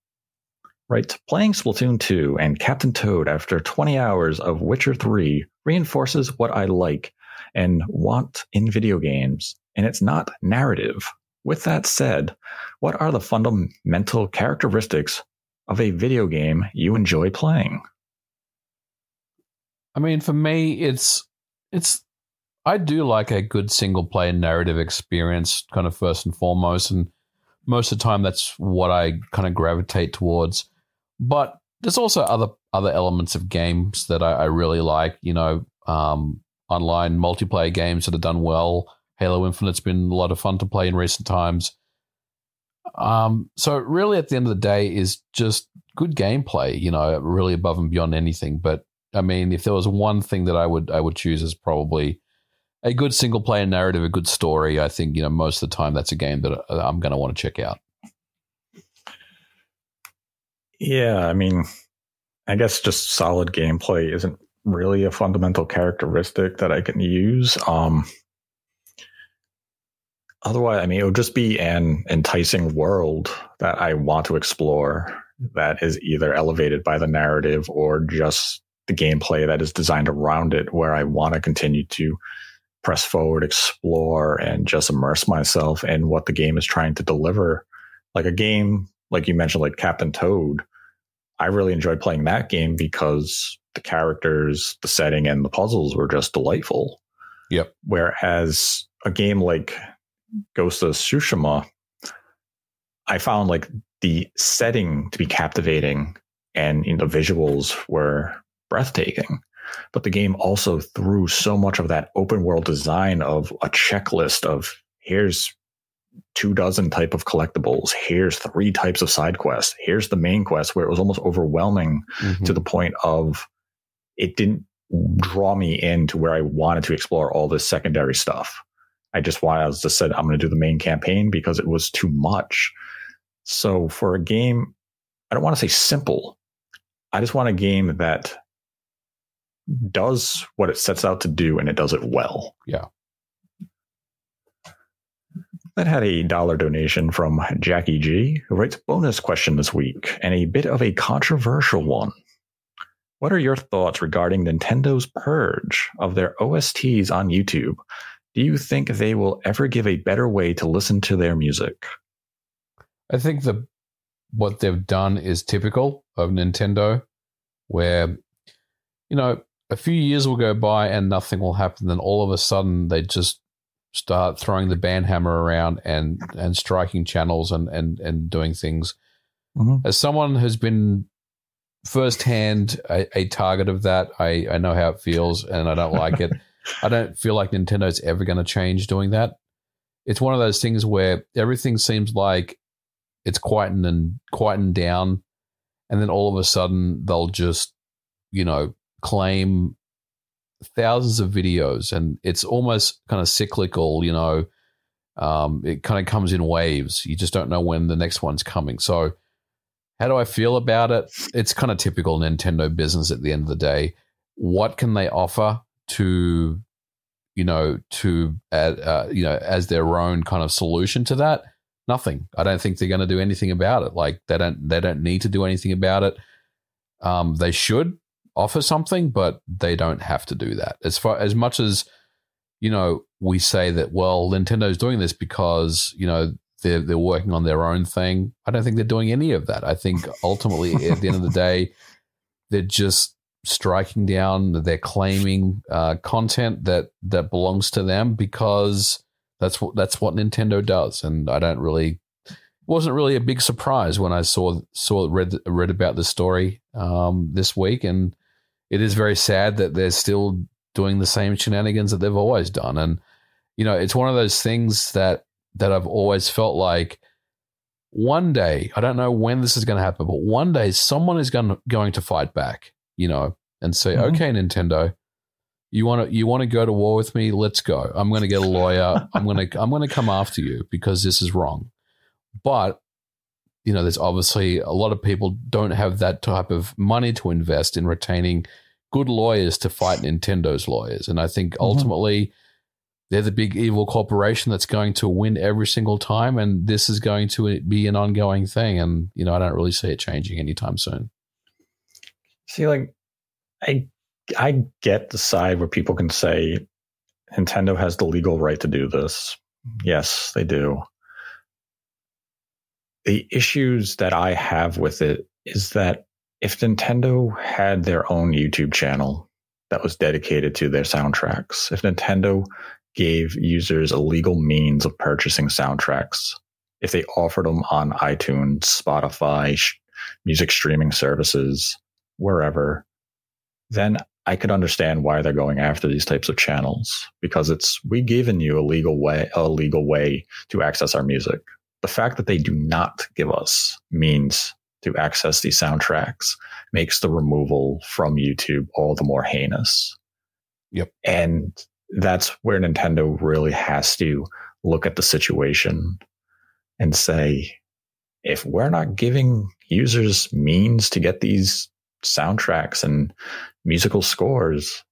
Right, playing Splatoon 2 and Captain Toad after 20 hours of Witcher 3 reinforces what I like and want in video games, and it's not narrative. With that said, what are the fundamental characteristics of a video game you enjoy playing? I mean, for me, it's it's I do like a good single player narrative experience, kind of first and foremost, and most of the time that's what I kind of gravitate towards. But there's also other other elements of games that I, I really like. You know, um, online multiplayer games that have done well. Halo Infinite's been a lot of fun to play in recent times. Um, so really, at the end of the day, is just good gameplay. You know, really above and beyond anything. But I mean, if there was one thing that I would I would choose is probably a good single player narrative, a good story. I think you know most of the time that's a game that uh, I'm going to want to check out. Yeah, I mean, I guess just solid gameplay isn't really a fundamental characteristic that I can use. Um, otherwise, I mean, it would just be an enticing world that I want to explore that is either elevated by the narrative or just the gameplay that is designed around it, where I want to continue to press forward, explore, and just immerse myself in what the game is trying to deliver. Like a game, like you mentioned, like Captain Toad, I really enjoyed playing that game because the characters, the setting, and the puzzles were just delightful. Yep. Whereas a game like Ghost of Tsushima, I found like the setting to be captivating and you know, the visuals were breathtaking. But the game also threw so much of that open world design of a checklist of here's two dozen type of collectibles. Here's three types of side quests. Here's the main quest where it was almost overwhelming mm-hmm. to the point of it didn't draw me into where I wanted to explore all this secondary stuff. I just wanted, I was just said, I'm going to do the main campaign because it was too much. So for a game, I don't want to say simple. I just want a game that does what it sets out to do and it does it well. Yeah. That had a dollar donation from Jackie G, who writes bonus question this week and a bit of a controversial one. What are your thoughts regarding Nintendo's purge of their OSTs on YouTube? Do you think they will ever give a better way to listen to their music? I think the what they've done is typical of Nintendo, where you know a few years will go by and nothing will happen. Then all of a sudden they just start throwing the ban hammer around and and striking channels and and and doing things. Mm-hmm. As someone who's been firsthand a, a target of that, I I know how it feels and I don't like it. [laughs] I don't feel like Nintendo's ever going to change doing that. It's one of those things where everything seems like it's quieting and quieting down, and then all of a sudden they'll just, you know, claim thousands of videos, and it's almost kind of cyclical. You know, um, it kind of comes in waves. You just don't know when the next one's coming. So, how do I feel about it? It's kind of typical Nintendo business at the end of the day. What can they offer to, you know, to uh, you know, as their own kind of solution to that? Nothing. I don't think they're going to do anything about it. Like they don't, they don't need to do anything about it. Um, they should offer something, but they don't have to do that. As far as much as you know, we say that well, Nintendo's doing this because you know they're they're working on their own thing. I don't think they're doing any of that. I think ultimately, at the end of the day, they're just striking down. They're claiming uh, content that that belongs to them because that's what that's what Nintendo does, and I don't really wasn't really a big surprise when I saw saw read read about the story um, this week, and it is very sad that they're still doing the same shenanigans that they've always done. And, you know, it's one of those things that, that I've always felt like one day, I don't know when this is going to happen, but one day someone is going to, going to fight back, you know, and say, mm-hmm. okay, Nintendo, you want to, you want to go to war with me? Let's go. I'm going to get a lawyer. I'm going to, I'm going to come after you because this is wrong. But you know, there's obviously a lot of people don't have that type of money to invest in retaining good lawyers to fight Nintendo's lawyers. And I think mm-hmm. ultimately mm-hmm. they're the big evil corporation that's going to win every single time. And this is going to be an ongoing thing. And, you know, I don't really see it changing anytime soon. See, like, I, I get the side where people can say Nintendo has the legal right to do this. Yes, they do. The issues that I have with it is that if Nintendo had their own YouTube channel that was dedicated to their soundtracks, if Nintendo gave users a legal means of purchasing soundtracks, if they offered them on iTunes, Spotify, music streaming services, wherever, then I could understand why they're going after these types of channels because it's we've given you a legal way a legal way to access our music. The fact that they do not give us means to access these soundtracks makes the removal from YouTube all the more heinous. Yep. And that's where Nintendo really has to look at the situation and say, if we're not giving users means to get these soundtracks and musical scores,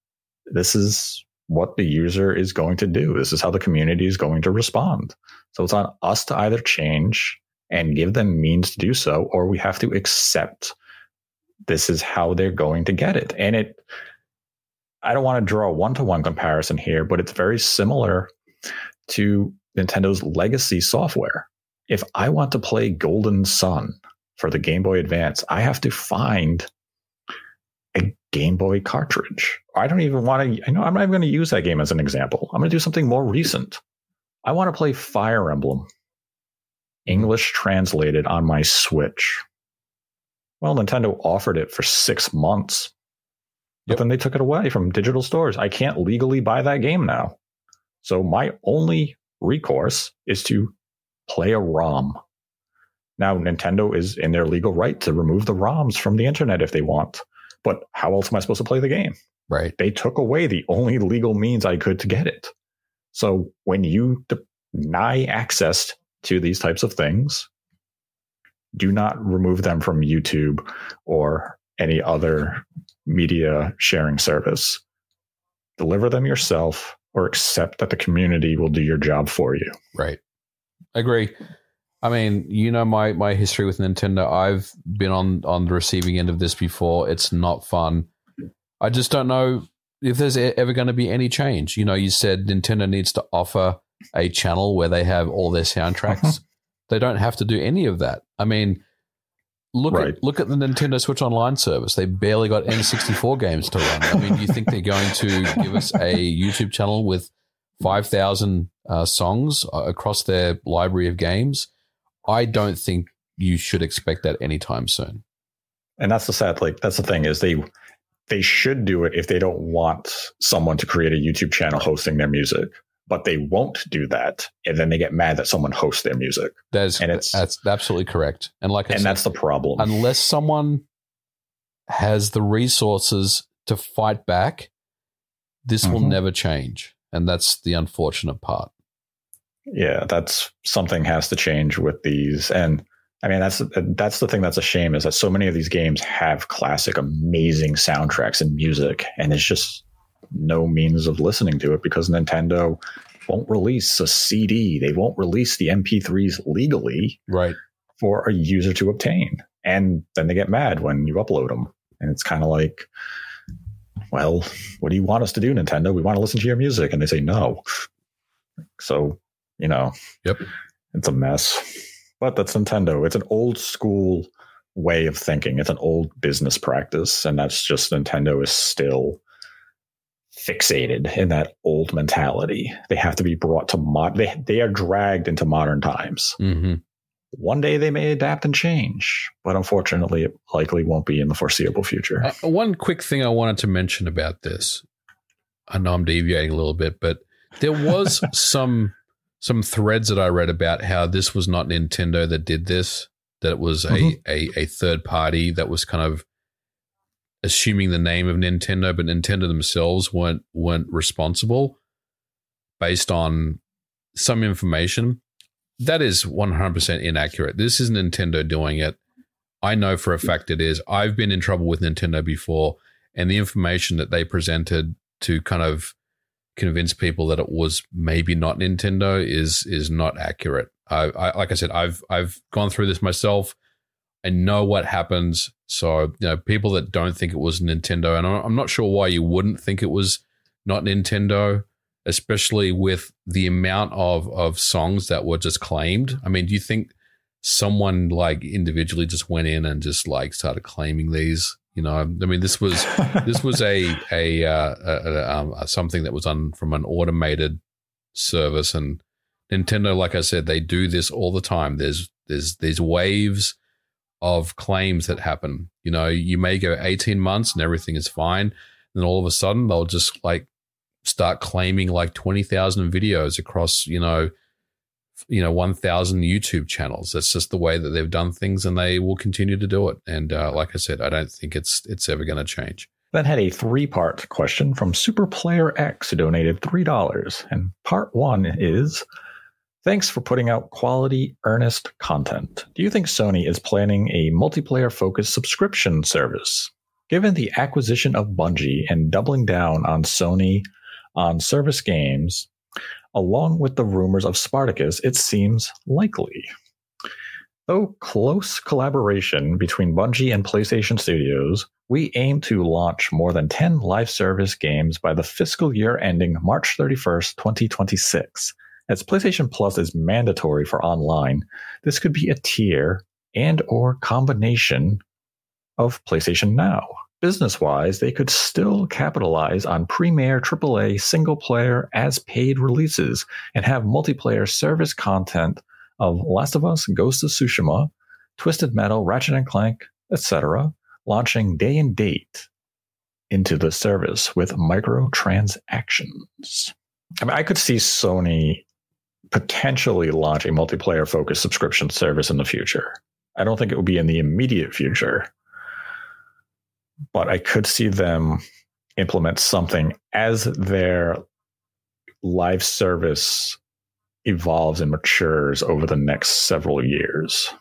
this is what the user is going to do. This is how the community is going to respond. So it's on us to either change and give them means to do so, or we have to accept this is how they're going to get it. And it, I don't want to draw a one to one comparison here, but it's very similar to Nintendo's legacy software. If I want to play Golden Sun for the Game Boy Advance, I have to find a Game Boy cartridge. I don't even want to, I know I'm not even going to use that game as an example. I'm going to do something more recent. I want to play Fire Emblem, mm-hmm. English translated on my Switch. Well, Nintendo offered it for six months, but Yep. then they took it away from digital stores. I can't legally buy that game now. So my only recourse is to play a ROM. Now, Nintendo is in their legal right to remove the ROMs from the internet if they want. But how else am I supposed to play the game? Right. They took away the only legal means I could to get it. So when you deny access to these types of things, do not remove them from YouTube or any other media sharing service. Deliver them yourself or accept that the community will do your job for you. Right. I agree. I mean, you know my my history with Nintendo. I've been on on the receiving end of this before. It's not fun. I just don't know if there's ever going to be any change. You know, you said Nintendo needs to offer a channel where they have all their soundtracks. [laughs] they don't have to do any of that. I mean, look Right. at look at the Nintendo Switch Online service. They barely got N64 games to run. I mean, you think they're going to give us a YouTube channel with 5,000 uh, songs uh, across their library of games? I don't think you should expect that anytime soon. And that's the sad like that's the thing is they they should do it if they don't want someone to create a YouTube channel hosting their music. But they won't do that, and then they get mad that someone hosts their music, That is, And it's- that's absolutely correct. And like I and said, that's the problem. unless someone has the resources to fight back, this will Mhm. never change. And that's the unfortunate part. Yeah that's something has to change with these and i mean that's that's the thing that's a shame is that so many of these games have classic amazing soundtracks and music and there's just no means of listening to it because nintendo won't release a cd they won't release the mp3s legally Right. for a user to obtain and then they get mad when you upload them and it's kind of like well what do you want us to do nintendo? We want to listen to your music and they say no. So you know Yep. it's a mess. But that's nintendo. It's an old school way of thinking. It's an old business practice. And that's just nintendo is still fixated in that old mentality. They have to be brought to mod they, they are dragged into modern times. Hmm one day they may adapt and change, but unfortunately, it likely won't be in the foreseeable future. Uh, one quick thing I wanted to mention about this. I know I'm deviating a little bit, but there was [laughs] some some threads that I read about how this was not Nintendo that did this. That it was a, mm-hmm. a a third party that was kind of assuming the name of Nintendo, but Nintendo themselves weren't weren't responsible based on some information. That is 100% inaccurate. This is Nintendo doing it. I know for a fact it is. I've been in trouble with Nintendo before, and the information that they presented to kind of convince people that it was maybe not Nintendo is is not accurate. I, I like I said, I've I've gone through this myself. I know what happens. So you know, people that don't think it was Nintendo, and I'm I'm not sure why you wouldn't think it was not Nintendo, especially with the amount of of songs that were just claimed. I mean, do you think someone like individually just went in and just like started claiming these? You know, I mean, this was this was a a, uh, a, a um, something that was on from an automated service, and Nintendo, like I said, they do this all the time. There's there's these waves of claims that happen. You know, you may go 18 months and everything is fine. Then all of a sudden they'll just like start claiming like 20,000 videos across, you know, you know, 1,000 YouTube channels. That's just the way that they've done things and they will continue to do it. And uh, like I said, I don't think it's it's ever going to change. Then had a three part question from Super Player X who donated $3. And part one is Thanks for putting out quality, earnest content. Do you think Sony is planning a multiplayer focused subscription service? Given the acquisition of Bungie and doubling down on Sony on service games, along with the rumors of Spartacus, it seems likely. Though close collaboration between Bungie and PlayStation Studios, we aim to launch more than 10 live service games by the fiscal year ending March 31st, 2026. As PlayStation Plus is mandatory for online, this could be a tier and or combination of PlayStation Now. Business-wise, they could still capitalize on premier AAA single-player as paid releases and have multiplayer service content of Last of Us, Ghost of Tsushima, Twisted Metal, Ratchet and Clank, etc., launching day and date into the service with microtransactions. I mean, I could see Sony potentially launch a multiplayer focused subscription service in the future. I don't think it will be in the immediate future, but I could see them implement something as their live service evolves and matures over the next several years.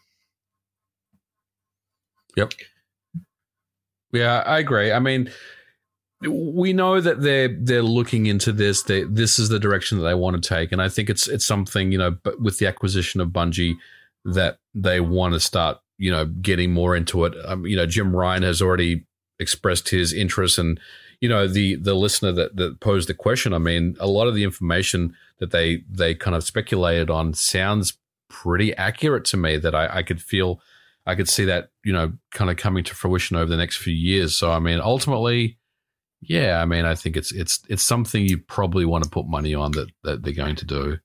Yep. Yeah, I agree. I mean, we know that they're they're looking into this. They, this is the direction that they want to take, and I think it's it's something you know. But with the acquisition of Bungie, that they want to start you know getting more into it. Um, you know, Jim Ryan has already expressed his interest, and you know the the listener that that posed the question. I mean, a lot of the information that they they kind of speculated on sounds pretty accurate to me. That I, I could feel. I could see that, you know, kind of coming to fruition over the next few years. So, I mean, ultimately, yeah, I mean, I think it's it's it's something you probably want to put money on that that they're going to do.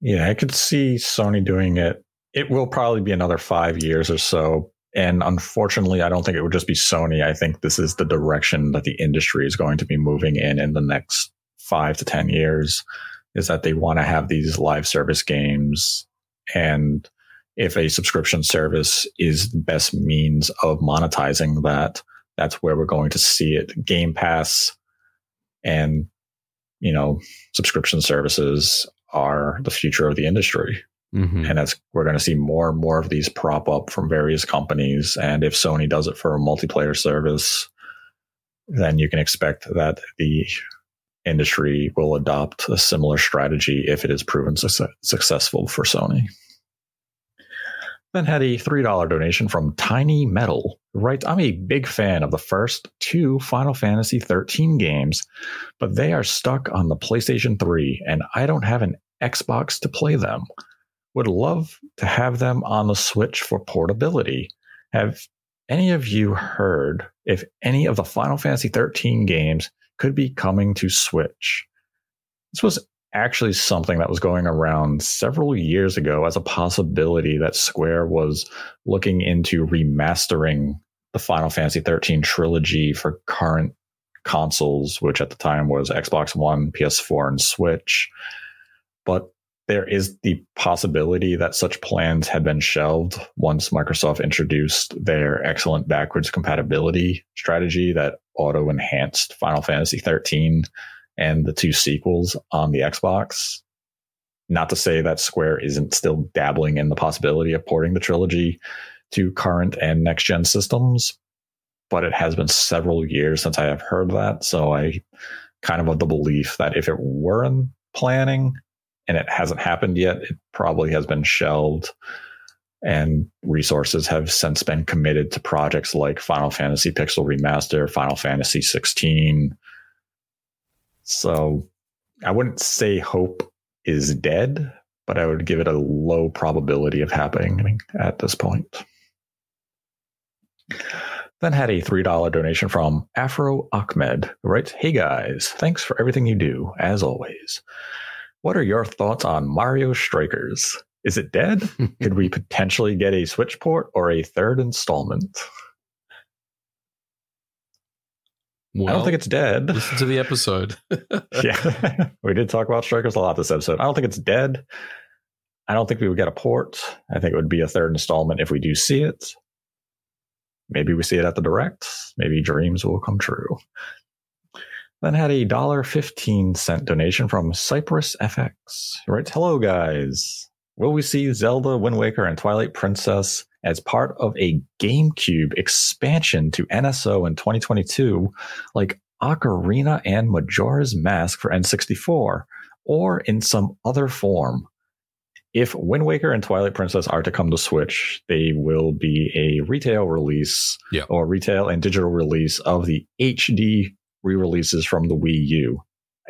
Yeah, I could see Sony doing it. It will probably be another five years or so. And unfortunately, I don't think it would just be Sony. I think this is the direction that the industry is going to be moving in in the next five to 10 years is that they want to have these live service games. And if a subscription service is the best means of monetizing that, that's where we're going to see it. Game Pass and, you know, subscription services are the future of the industry. Mm-hmm. And we're going to see more and more of these prop up from various companies. And if Sony does it for a multiplayer service, then you can expect that the industry will adopt a similar strategy if it is proven su- successful for Sony. Then had a $3 donation from Tiny Metal, who writes, I'm a big fan of the first two Final Fantasy 13 games, but they are stuck on the PlayStation 3 and I don't have an Xbox to play them. Would love to have them on the Switch for portability. Have any of you heard if any of the Final Fantasy 13 games could be coming to Switch? This was actually something that was going around several years ago as a possibility that Square was looking into remastering the Final Fantasy 13 trilogy for current consoles, which at the time was Xbox One, PS4, and Switch. But there is the possibility that such plans had been shelved once Microsoft introduced their excellent backwards compatibility strategy that auto enhanced Final Fantasy 13 and the two sequels on the Xbox. Not to say that Square isn't still dabbling in the possibility of porting the trilogy to current and next gen systems, but it has been several years since I have heard that. So I kind of have the belief that if it were in planning and it hasn't happened yet, it probably has been shelved and resources have since been committed to projects like Final Fantasy Pixel Remaster, Final Fantasy 16, so I wouldn't say hope is dead, but I would give it a low probability of happening at this point. Then had a $3 donation from Afro Ahmed, who writes, Hey guys, thanks for everything you do, as always. What are your thoughts on Mario Strikers? Is it dead? [laughs] Could we potentially get a Switch port or a third installment? Well, I don't think it's dead. listen to the episode. [laughs] [laughs] yeah, we did talk about Strikers a lot this episode. I don't think it's dead. I don't think we would get a port. I think it would be a third installment if we do see it. Maybe we see it at the direct. Maybe dreams will come true. Then had a dollar fifteen cent donation from Cypress FX. He writes, "Hello guys. Will we see Zelda, Wind Waker, and Twilight Princess as part of a GameCube expansion to NSO in 2022, like Ocarina and Majora's Mask for N64, or in some other form?" if Wind Waker and Twilight Princess are to come to Switch, they will be a retail release Yeah. or retail and digital release of the HD re-releases from the Wii U.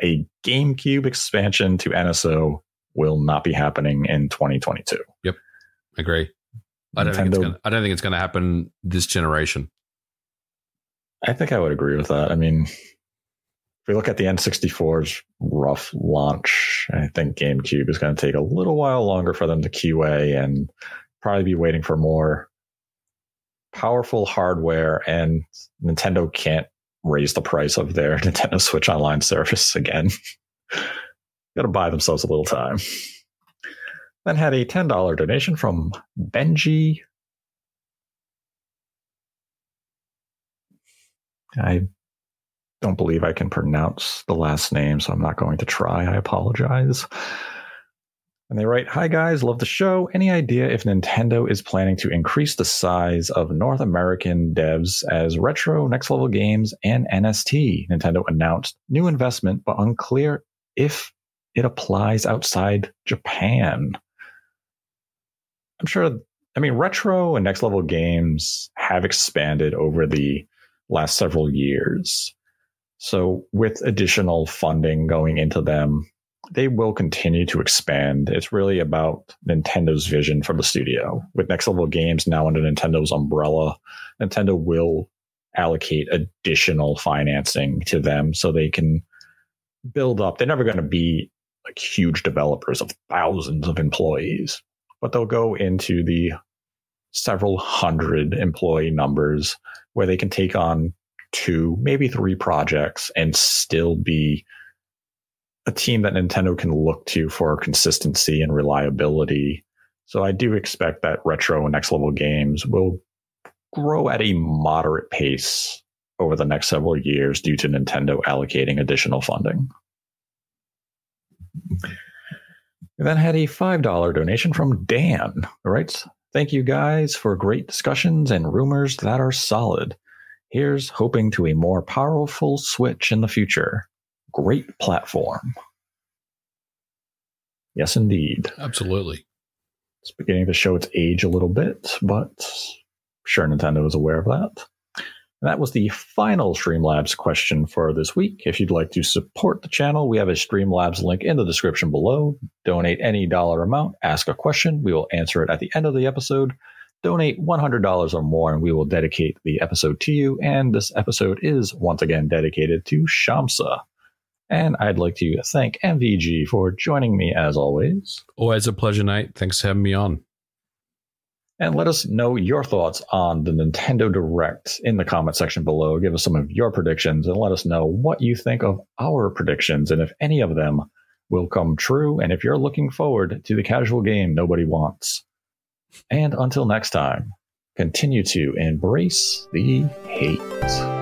A GameCube expansion to NSO will not be happening in 2022. Yep, Agree. I don't think it's gonna, I don't think it's going to happen this generation. I think I would agree with that. I mean, if we look at the N64's rough launch, I think GameCube is going to take a little while longer for them to QA and probably be waiting for more powerful hardware. And Nintendo can't raise the price of their [laughs] Nintendo Switch Online service again. [laughs] Got to buy themselves a little time. Then had a $10 donation from Benji. I don't believe I can pronounce the last name, so I'm not going to try. I apologize. And they write, Hi guys, love the show. Any idea if Nintendo is planning to increase the size of North American devs as Retro, Next Level Games, and NST? Nintendo announced new investment, but unclear if it applies outside Japan. I'm sure, I mean, Retro and Next Level Games have expanded over the last several years. So, with additional funding going into them, they will continue to expand. It's really about Nintendo's vision for the studio. With Next Level Games now under Nintendo's umbrella, Nintendo will allocate additional financing to them so they can build up. They're never going to be like huge developers of thousands of employees, but they'll go into the several hundred employee numbers where they can take on two, maybe three projects and still be a team that Nintendo can look to for consistency and reliability. So I do expect that retro and next level games will grow at a moderate pace over the next several years due to Nintendo allocating additional funding. We then had a $5 donation from Dan, who writes, Thank you guys for great discussions and rumors that are solid. Here's hoping to a more powerful Switch in the future. Great platform. Yes, indeed. Absolutely. It's beginning to show its age a little bit, but sure Nintendo is aware of that. And that was the final Streamlabs question for this week. If you'd like to support the channel, we have a Streamlabs link in the description below. Donate any dollar amount, ask a question. We will answer it at the end of the episode. Donate $100 or more, and we will dedicate the episode to you. And this episode is once again dedicated to Shamsa. And I'd like to thank MVG for joining me as always. Always a pleasure, Nate. Thanks for having me on. And let us know your thoughts on the Nintendo Direct in the comment section below. Give us some of your predictions and let us know what you think of our predictions and if any of them will come true. And if you're looking forward to the casual game nobody wants. And until next time, continue to embrace the hate.